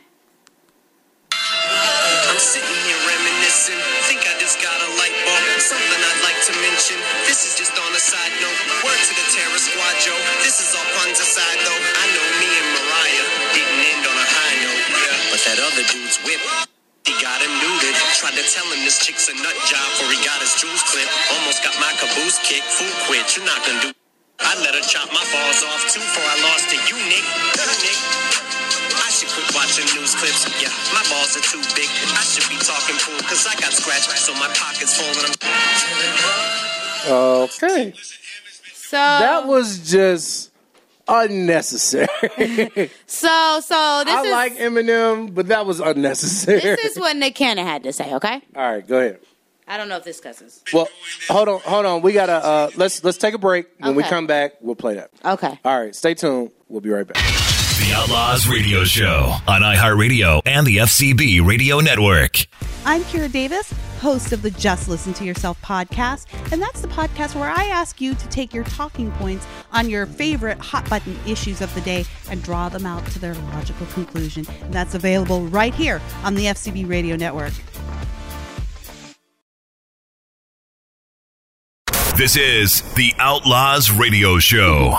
I'm sitting here reminiscing. Think I just got a light bulb. Something I'd like to mention. This is just on a side note. Word to the terror squad, Joe. This is all puns aside, though. Dude's whip. He got him neutered. Tried to tell him this chick's a nut job before he got his jewels clipped. Almost got my caboose kicked. Fool quit. You're not gonna do. I let her chop my balls off too before I lost to you, Nick. Nick. I should quit watching news clips. Yeah, my balls are too big. I should be talking pool because I got scratched so my pocket's full and I'm. Okay. So that was just unnecessary. So so this I is like Eminem, but that was unnecessary. this is what Nick Cannon had to say. Okay. All right, go ahead. I don't know if this cusses. Well, hold on, hold on. We gotta uh, let's let's take a break. When we come back, we'll play that. Okay. All right, stay tuned. We'll be right back. The Outlaws Radio Show on iHeartRadio and the FCB Radio Network. I'm Kira Davis, host of the Just Listen to Yourself podcast, and that's the podcast where I ask you to take your talking points on your favorite hot button issues of the day and draw them out to their logical conclusion. And that's available right here on the FCB Radio Network. This is the Outlaws Radio Show.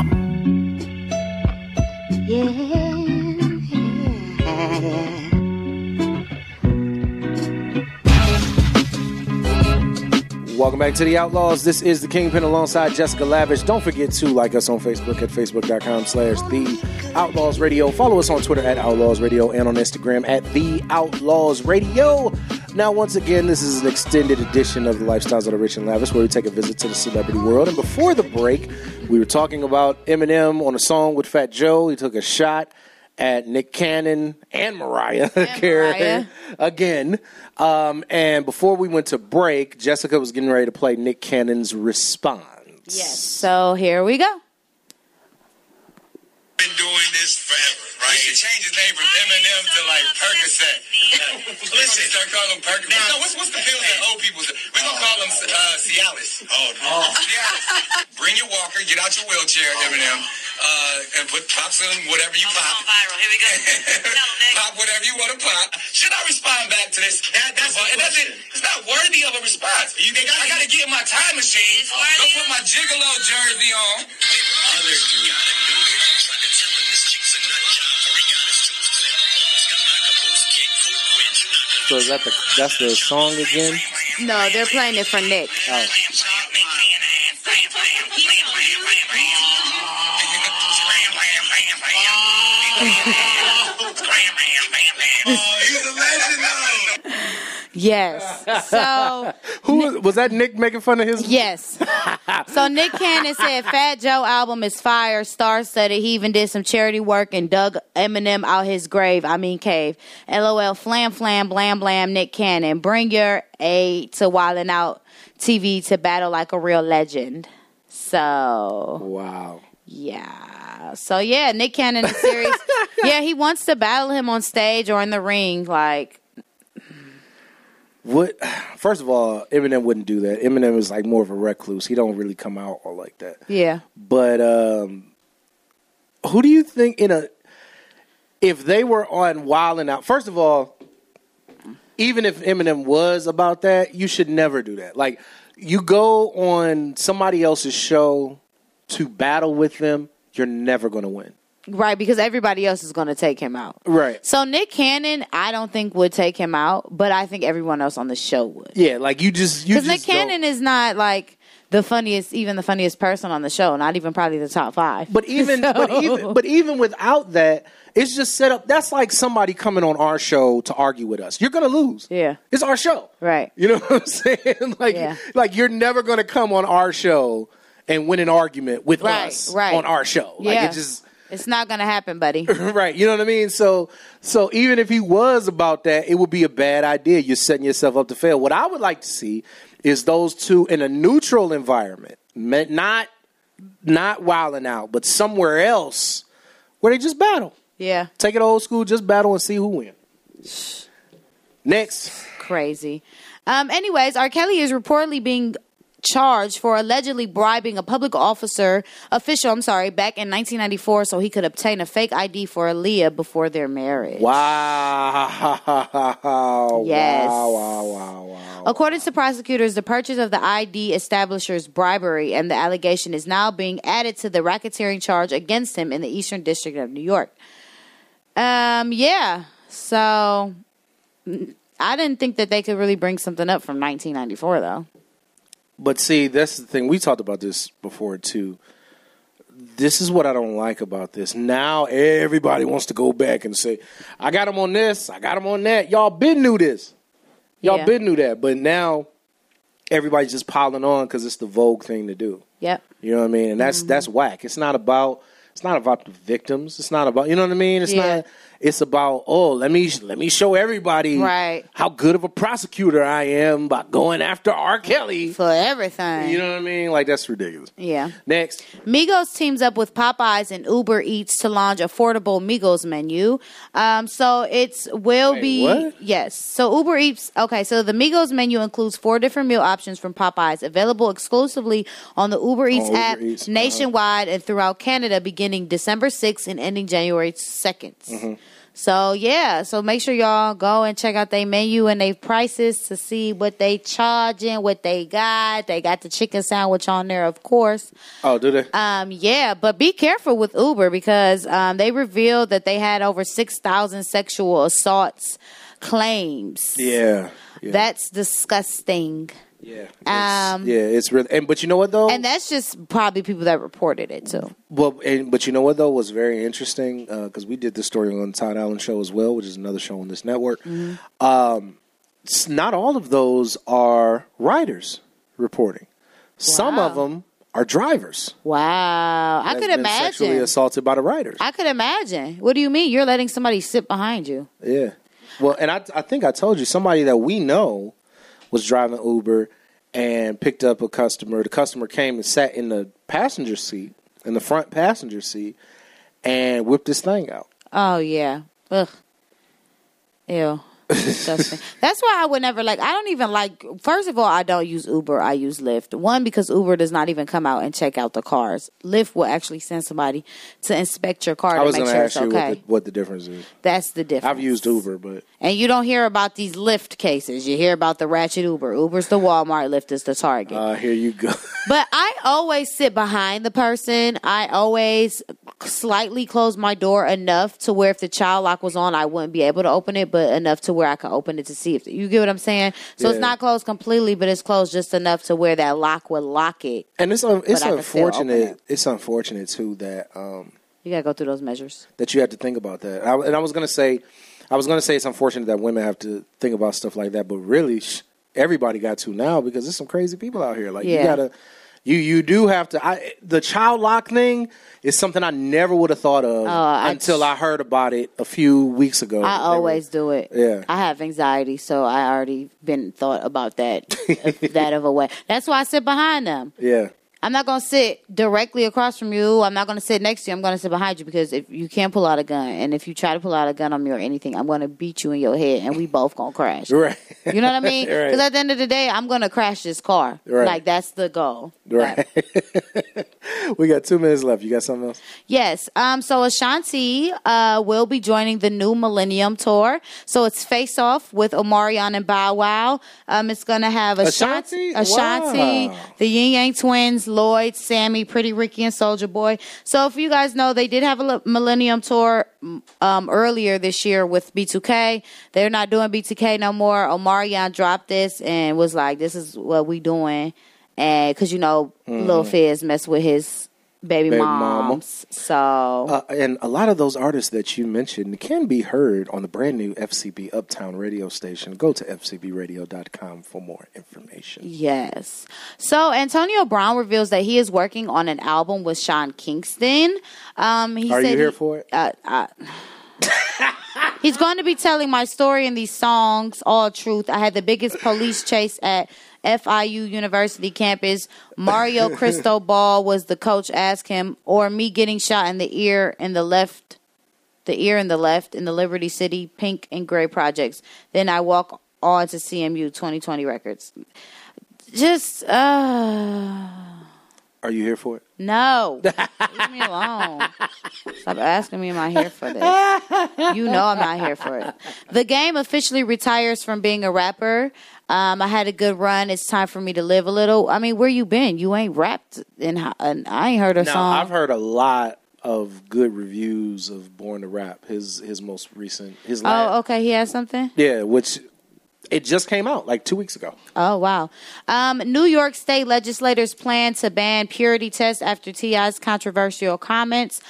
Welcome back to the Outlaws. This is the Kingpin alongside Jessica Lavish. Don't forget to like us on Facebook at facebook.com slash the Outlaws Radio. Follow us on Twitter at Outlaws Radio and on Instagram at the Outlaws Radio. Now, once again, this is an extended edition of the Lifestyles of the Rich and Lavish where we take a visit to the celebrity world. And before the break, we were talking about Eminem on a song with Fat Joe. He took a shot at Nick Cannon and Mariah Carey again. Um, and before we went to break, Jessica was getting ready to play Nick Cannon's response. Yes. So here we go. Doing this forever, right? You should change his name from Eminem to like Percocet. Listen, start calling him Percocet. no, what's what's the pills that old people? do? We're gonna call him uh, Cialis. Oh, Cialis. Bring your walker, get out your wheelchair, Eminem, uh, and put pop some whatever you pop. viral. Here we go. pop whatever you want to pop. Should I respond back to this? That, that's it doesn't. It's not worthy of a response. You think I gotta get in my time machine? Go put my Gigolo jersey on. Other So is that the that's the song again? No, they're playing it for Nick. Oh. Yes. So Who was, was that? Nick making fun of his? yes. So Nick Cannon said Fat Joe album is fire, star studded. He even did some charity work and dug Eminem out his grave. I mean cave. LOL flam flam blam blam Nick Cannon. Bring your A to Wildin' Out TV to battle like a real legend. So Wow. yeah. So yeah, Nick Cannon is serious. yeah, he wants to battle him on stage or in the ring. Like What? First of all, Eminem wouldn't do that. Eminem is like more of a recluse. He don't really come out all like that. yeah. But um, who do you think in a if they were on Wild and Out? First of all, even if Eminem was about that, you should never do that. Like you go on somebody else's show to battle with them, you're never going to win. Right, because everybody else is going to take him out. Right. So Nick Cannon, I don't think would take him out, but I think everyone else on the show would. Yeah, like you just you Because Nick don't- Cannon is not like the funniest, even the funniest person on the show. Not even probably the top five. But even but even but even without that, it's just set up. That's like somebody coming on our show to argue with us. You're gonna lose. Yeah. It's our show. Right. You know what I'm saying? Like Yeah. like you're never gonna come on our show and win an argument with Right, us right. on our show. Like yeah. it just it's not going to happen, buddy. right. You know what I mean? So so even if he was about that, it would be a bad idea. You're setting yourself up to fail. What I would like to see is those two in a neutral environment, not not wilding out, but somewhere else where they just battle. Yeah. Take it old school, just battle and see who wins. Next. Crazy. Um, anyways, R. Kelly is reportedly being charged for allegedly bribing a public officer, official, I'm sorry, back in 1994 so he could obtain a fake ID for Aaliyah before their marriage. Wow. Yes. Wow, wow, wow, wow. According to prosecutors, the purchase of the ID establishes bribery, and the allegation is now being added to the racketeering charge against him in the Eastern District of New York. Um, yeah. So I didn't think that they could really bring something up from 1994, though. But see, that's the thing. We talked about this before too. This is what I don't like about this. Now everybody wants to go back and say, "I got him on this. I got him on that." Y'all been knew this. Y'all Yeah. been knew that. But now everybody's just piling on because it's the vogue thing to do. Yep. You know what I mean? And that's mm-hmm. that's whack. It's not about it's not about the victims. It's not about you know what I mean. It's Yeah. not. It's about oh let me let me show everybody Right. how good of a prosecutor I am by going after R. Kelly for everything. You know what I mean? Like that's ridiculous. Yeah. Next, Migos teams up with Popeyes and Uber Eats to launch affordable Migos menu. Um, so it's will Wait, be what? yes. So Uber Eats. Okay, so the Migos menu includes four different meal options from Popeyes, available exclusively on the Uber Eats Uber app Eats, uh-huh. nationwide and throughout Canada, beginning December sixth and ending January 2nd Mm-hmm. So yeah, so make sure y'all go and check out their menu and their prices to see what they charging, what they got. They got the chicken sandwich on there, of course. oh, do they? Um, yeah, but be careful with Uber because um, they revealed that they had over six thousand sexual assaults claims. yeah, yeah, That's disgusting. Yeah. Um, yeah, it's really. And but you know what though? and that's just probably people that reported it too. well, and, but you know what though was very interesting because we did this story on the Todd Allen show as well, which is another show on this network. Mm-hmm. Um, not all of those are writers reporting. Some of them are drivers. Wow, I could been Sexually imagine. assaulted by the writers. I could imagine. What do you mean? You're letting somebody sit behind you? Yeah. Well, and I, I think I told you somebody that we know was driving Uber and picked up a customer. The customer came and sat in the passenger seat, in the front passenger seat, and whipped this thing out. Oh yeah. Ugh. Ew. Disgusting. That's why I would never like. I don't even like. First of all, I don't use Uber. I use Lyft. One because Uber does not even come out and check out the cars. Lyft will actually send somebody to inspect your car I to was make going to sure ask it's you okay. what, the, what the difference is. That's the difference. I've used Uber, but And you don't hear about these Lyft cases. You hear about the ratchet Uber. Uber's the Walmart. Lyft is the Target. uh, here you go. But I always sit behind the person. I always slightly close my door enough to where if the child lock was on, I wouldn't be able to open it, but enough to where I could open it to see if you get what I'm saying. So it's not closed completely, but it's closed just enough to where that lock would lock it. and it's un, it's But I could still open unfortunate. It's unfortunate too that um, You gotta go through those measures. that you have to think about that. I, and I was going to say, I was going to say it's unfortunate that women have to think about stuff like that, but really, sh- everybody got to now because there's some crazy people out here. Like you gotta, You you do have to. I, the child lock thing is something I never would have thought of oh, I- until I heard about it a few weeks ago. I always do it. Yeah. I have anxiety, so I already been thought about that that of a way. That's why I sit behind them. Yeah. I'm not gonna sit directly across from you. I'm not gonna sit next to you. I'm gonna sit behind you because if you can't pull out a gun, and if you try to pull out a gun on me or anything, I'm gonna beat you in your head, and we both gonna crash. Right. You know what I mean? Right. Because at the end of the day, I'm gonna crash this car. Right. Like that's the goal. Right. we got two minutes left. You got something else? Yes. Um. So Ashanti uh will be joining the new Millennium Tour. So it's Face Off with Omarion and Bow Wow. Um. It's gonna have Ashanti, Ashanti? Ashanti, Wow. the Ying Yang Twins, Lloyd, Sammie, Pretty Ricky, and Soulja Boy. So if you guys know, they did have a Millennium Tour um earlier this year with B2K. They're not doing B2K no more. Omarion dropped this and was like, "This is what we doing," and because you know, Lil Mhm. Fizz messed with his baby, Baby mama. So Uh, and a lot of those artists that you mentioned can be heard on the brand new FCB Uptown radio station. Go to fcbradio.com for more information. Yes. So Antonio Brown reveals that he is working on an album with Sean Kingston. Um, he Are said you here he- for it? Uh, uh, he's going to be telling my story in these songs, all truth. I had the biggest police chase at FIU University campus. Mario Cristobal was the coach. Asked him, or me getting shot in the ear in the left, the ear in the left in the Liberty City Pink and Gray projects. Then I walk on to CMU 2020 records. Just uh Are you here for it? no. Leave me alone. Stop asking me am I here for this. You know I'm not here for it. The game officially retires from being a rapper. Um, I had a good run. It's time for me to live a little. I mean, where you been? You ain't rapped and I ain't heard a Now, song. I've heard a lot of good reviews of Born to Rap. His his most recent his last, oh, okay. He has something. yeah, which it just came out like two weeks ago. Oh wow! Um, New York State legislators plan to ban purity tests after T.I.'s controversial comments.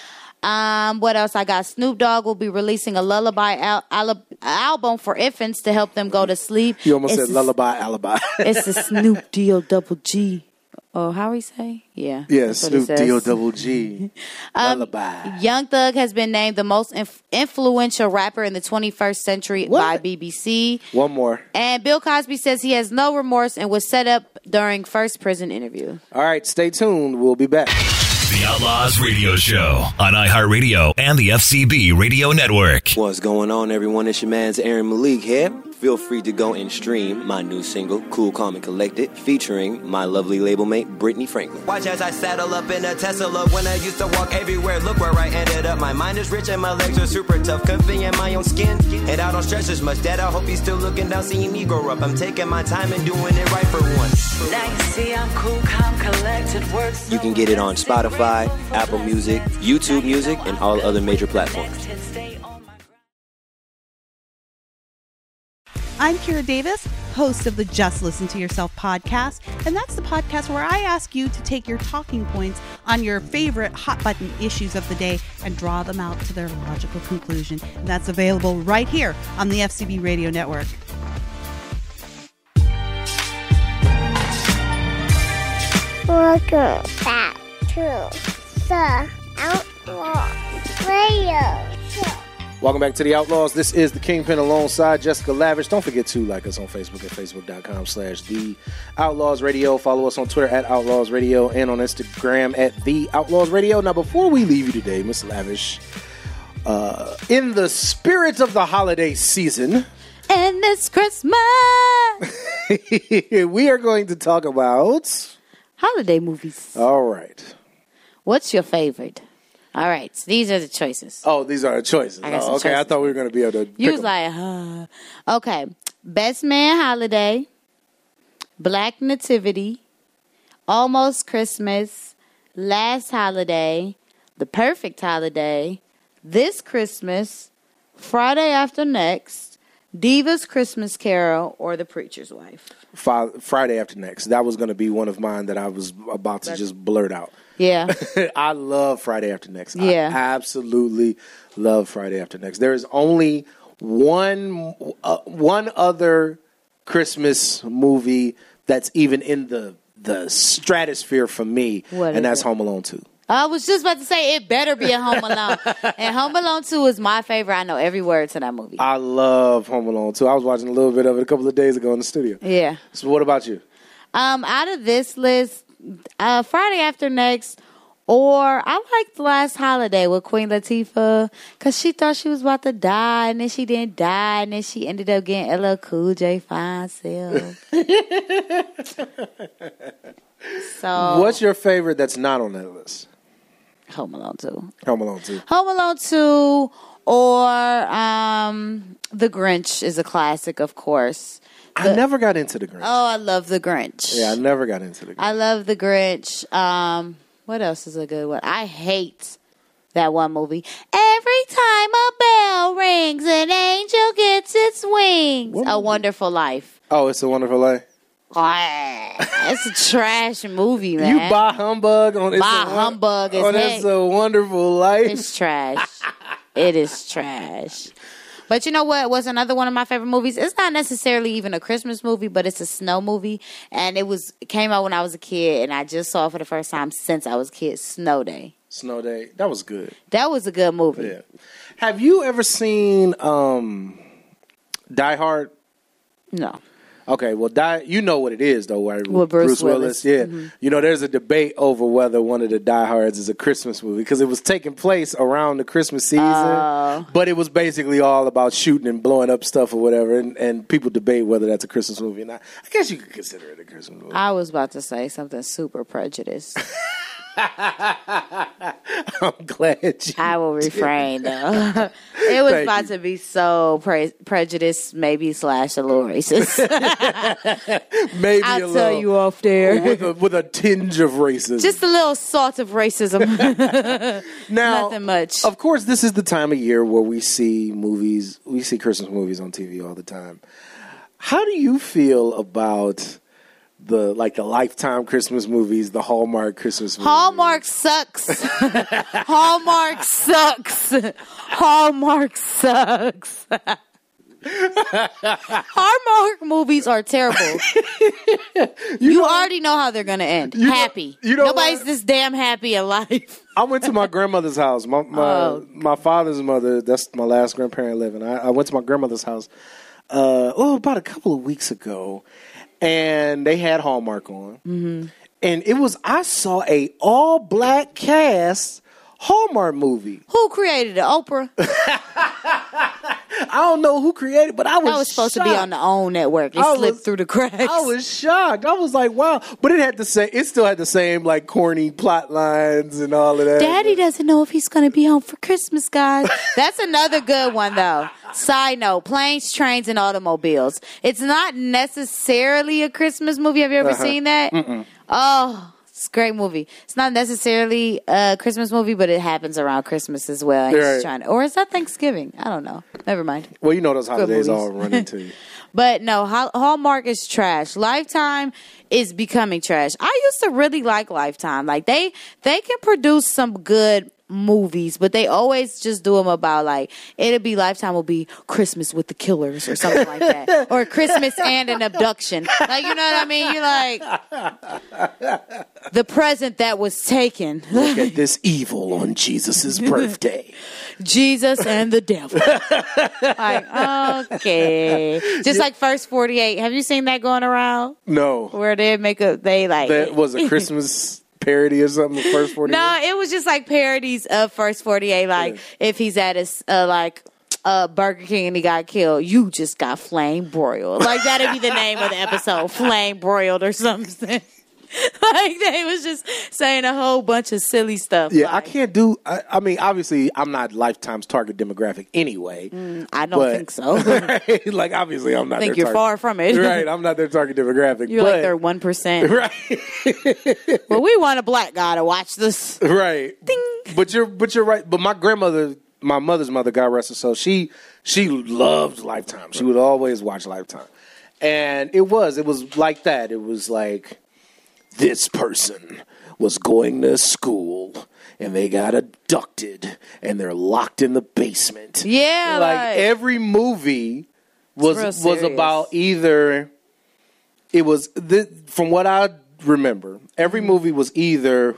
Um, what else? I got Snoop Dogg will be releasing a lullaby al- al- album for infants to help them go to sleep. You almost It's said a- lullaby alibi. It's a Snoop D O double G. Oh, how he say? Yeah. yeah, that's what it Snoop D O double G. Um, lullaby. Young Thug has been named the most inf- influential rapper in the 21st century by BBC. One more. And Bill Cosby says he has no remorse and was set up during first prison interview. All right, stay tuned. We'll be back. The Outlaws Radio Show on iHeartRadio and the FCB Radio Network. What's going on, everyone? It's your man's Aaron Malik here. Feel free to go and stream my new single, Cool, Calm, and Collected, featuring my lovely label mate, Brittany Franklin. Watch as I saddle up in a Tesla. When I used to walk everywhere, look where I ended up. My mind is rich and my legs are super tough. Comfy in my own skin, and I don't stress as much. Dad, I hope he's still looking down, seeing me grow up. I'm taking my time and doing it right for once. Now you see I'm cool, calm, collected. Words You can get it on Spotify, Apple Music, YouTube Music, and all other major platforms. I'm Kira Davis, host of the Just Listen to Yourself podcast, and that's the podcast where I ask you to take your talking points on your favorite hot button issues of the day and draw them out to their logical conclusion. And that's available right here on the FCB Radio Network. Welcome back to the Outlaw Radio. Welcome back to the Outlaws. This is the Kingpin alongside Jessica Lavish. Don't forget to like us on Facebook at facebook.com slash the Outlaws Radio. Follow us on Twitter at Outlaws Radio and on Instagram at the Outlaws Radio. Now, before we leave you today, Miss Lavish, uh, in the spirit of the holiday season, And this Christmas. we are going to talk about. Holiday movies. All right. What's your favorite? All right, so these are the choices. Oh, these are the choices. I got Oh, some okay, I choices. thought we were going to be able to. You pick was 'em. like, huh. Okay. Best Man Holiday, Black Nativity, Almost Christmas, Last Holiday, The Perfect Holiday, This Christmas, Friday After Next, Diva's Christmas Carol, or The Preacher's Wife. Fi- Friday after next. That was going to be one of mine that I was about to just blurt out. Yeah. I love Friday after next. Yeah. I absolutely love Friday after next. There is only one uh, one other Christmas movie that's even in the the stratosphere for me, What and that's it? Home Alone two. I was just about to say it better be a Home Alone, and Home Alone Two is my favorite. I know every word to that movie. I love Home Alone two. I was watching a little bit of it a couple of days ago in the studio. Yeah. So what about you? Um, out of this list, uh, Friday After Next, or I liked Last Holiday with Queen Latifah because she thought she was about to die, and then she didn't die, and then she ended up getting LL Cool J fine self. so What's your favorite that's not on that list? Home Alone Two. Home Alone two. Home Alone 2 or um, The Grinch is a classic, of course. I never got into the Grinch. Oh, I love The Grinch. Yeah, I never got into the Grinch. I love The Grinch. Um, what else is a good one? I hate that one movie. Every time a bell rings, an angel gets its wings. A Wonderful Life. Oh, it's a Wonderful Life. It's a trash movie, man. You buy humbug on It's a, humbug on. It's a Wonderful Life. It's trash. it is trash. But you know what was another one of my favorite movies? It's not necessarily even a Christmas movie, but it's a snow movie, and it was it came out when I was a kid, and I just saw it for the first time since I was a kid. Snow Day. Snow Day. That was good. That was a good movie. Yeah. Have you ever seen um, Die Hard? No. Okay, well, Die. You know what it is, though, right? With Bruce Willis. Yeah. Mhm. You know, there's a debate over whether one of the Die Hards is a Christmas movie because it was taking place around the Christmas season, Oh. but it was basically all about shooting and blowing up stuff or whatever, and, and people debate whether that's a Christmas movie or not. I guess you could consider it a Christmas movie. I was about to say something super prejudiced. I'm glad you. I will refrain though. it was Thank about to be so pre- prejudiced, maybe slash a little racist. Maybe I'll a tell little, you off there. with a, with a tinge of racism. Just a little salt of racism. Now, Nothing much. Of course, this is the time of year where we see movies. We see Christmas movies on TV all the time. How do you feel about the like the Lifetime Christmas movies, the Hallmark Christmas movies? Hallmark sucks. Hallmark sucks. Hallmark sucks. Hallmark movies are terrible. you already know how they're gonna end. happy. you know Nobody's this damn happy in life. I went to my grandmother's house. My my, Oh. my father's mother. That's my last grandparent living. I, I went to my grandmother's house. Uh, oh, about a couple of weeks ago, and they had Hallmark on, Mm-hmm. and it was I saw a all black cast Hallmark movie. Who created it? Oprah. I don't know who created, but I was was supposed to be on the OWN network. It I slipped was- through the cracks. I was shocked. I was like, wow. But it had the same. It still had the same like corny plot lines and all of that. Daddy doesn't know if he's going to be home for Christmas, guys. That's another good one, though. Side note planes, trains, and automobiles. It's not necessarily a Christmas movie. Have you ever Uh-huh. seen that? Mm-mm. Oh, it's a great movie. It's not necessarily a Christmas movie, but it happens around Christmas as well. And Right. trying to, or is that Thanksgiving? I don't know. Never mind. Well, you know those holidays all run into you. But no, Hallmark is trash. Lifetime is becoming trash. I used to really like Lifetime. Like they they can produce some good movies, but they always just do them about like it'll be Lifetime will be Christmas with the Killers or something like that, or Christmas and an abduction. Like you know what I mean? You're like the present that was taken. Look at this evil on Jesus' birthday. Jesus and the devil. like, okay. Just like First 48. Have you seen that going around? No, Where they make a, they like. that was a Christmas parody or something. First forty. no, it was just like parodies of First 48. Like, if he's at a, uh, like, uh, Burger King and he got killed, you just got flame broiled. Like, that'd be the name of the episode, flame broiled or something. like, they was just saying a whole bunch of silly stuff. Yeah, I can't do. I, I mean, obviously, I'm not Lifetime's target demographic anyway. Mm, I don't but- think so. right? Like, obviously, I'm not. think their you're target- far from it. right? I'm not their target demographic. You're but, like their 1%. Right. well, we want a black guy to watch this. right. But you're but you're right. But my grandmother, my mother's mother, God rest her soul, she she loved Lifetime. She would always watch Lifetime, and it was it was like that. It was like this person was going to school. And they got abducted, and they're locked in the basement. Yeah, like, like- every movie was was about either it was from what I remember, every Mm-hmm. movie was either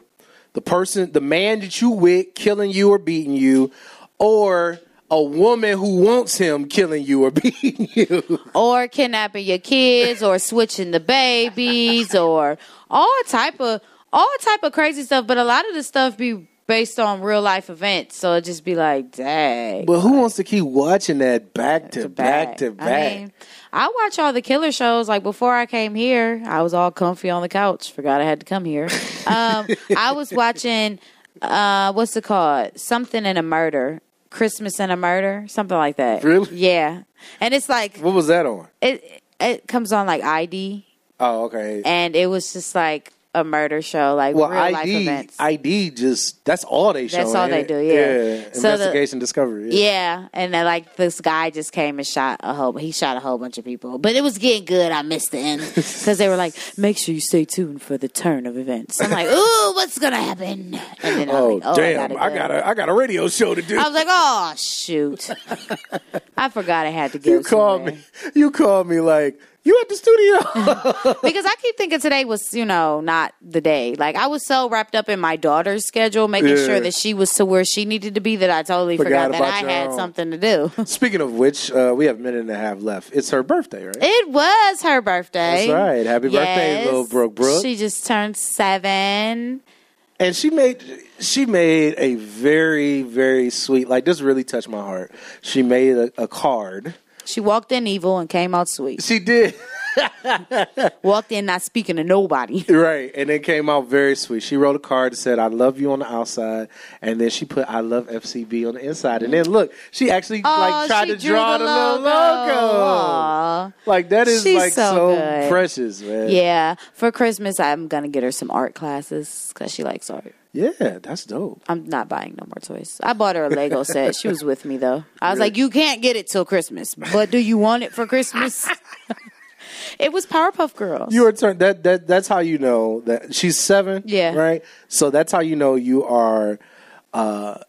the person, the man that you with, killing you or beating you, or a woman who wants him killing you or beating you. or kidnapping your kids or switching the babies or all type of all type of crazy stuff but a lot of the stuff be based on real life events so it just be like dang But who wants to keep watching that back to back to I back? mean, I watch all the killer shows. Like before I came here, I was all comfy on the couch. Forgot I had to come here. Um, I was watching, uh, what's it called? Something in a murder. Christmas and a murder, something like that. Really? Yeah, and it's like What was that on? it. It comes on like ID, Oh, okay. and it was just like a murder show, like well, real life events. ID just that's all they show. That's all they do, yeah. So the- investigation, discovery. Yeah. Yeah, and then like this guy just came and shot a whole. He shot a whole bunch of people, but it was getting good. I missed the end because they were like, "Make sure you stay tuned for the turn of events." I'm like, "Ooh, what's gonna happen?" And then I'm Oh, like, "Oh, damn! I I gotta, got, a I got a radio show to do. I was like, "Oh shoot!" I forgot I had to go. you called me. You called me like you at the studio. because I keep thinking today was, you know, not the day. Like I was so wrapped up in my daughter's schedule, making Yeah. sure that she was to where she needed to be, that I totally Forgot forgot, that I had own. something to do. Speaking of which, uh, we have a minute and a half left. It's her birthday, right? It was her birthday. That's right. Happy birthday, little Brooke Brooke. She just turned seven. and she made she made a very very sweet. Like this really touched my heart. She made a, a card. She walked in evil and came out sweet. She did. walked in not speaking to nobody. Right, and then came out very sweet. She wrote a card that said, "I love you" on the outside, and then she put, "I love FCB" on the inside. And then look, she actually like tried to draw the the, little logo. logo. Aw. Like that is She's like so so, precious, man. Yeah, for Christmas I'm gonna get her some art classes because she likes art. Yeah, that's dope. I'm not buying no more toys. I bought her a Lego set. She was with me though. I was Really? like, "You can't get it till Christmas, but do you want it for Christmas?" it was Powerpuff Girls. You are turned that that that's how you know that she's seven. Yeah. right. So that's how you know you are. uh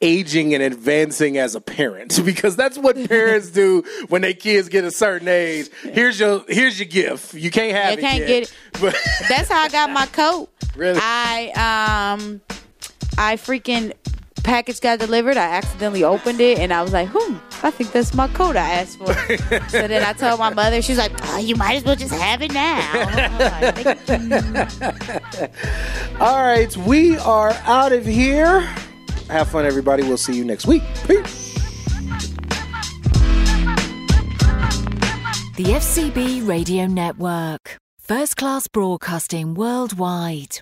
aging and advancing as a parent because that's what parents do when their kids get a certain age. Here's your here's your gift. You can't have You it. can't yet. get it. But That's how I got my coat. Really? I um I freaking package got delivered. I accidentally opened it and I was like, hmm, I think that's my coat I asked for. so then I told my mother, she's like, oh, you might as well just have it now. All right, we are out of here. Have fun, everybody. We'll see you next week. Peace. The FCB Radio Network. First class broadcasting worldwide.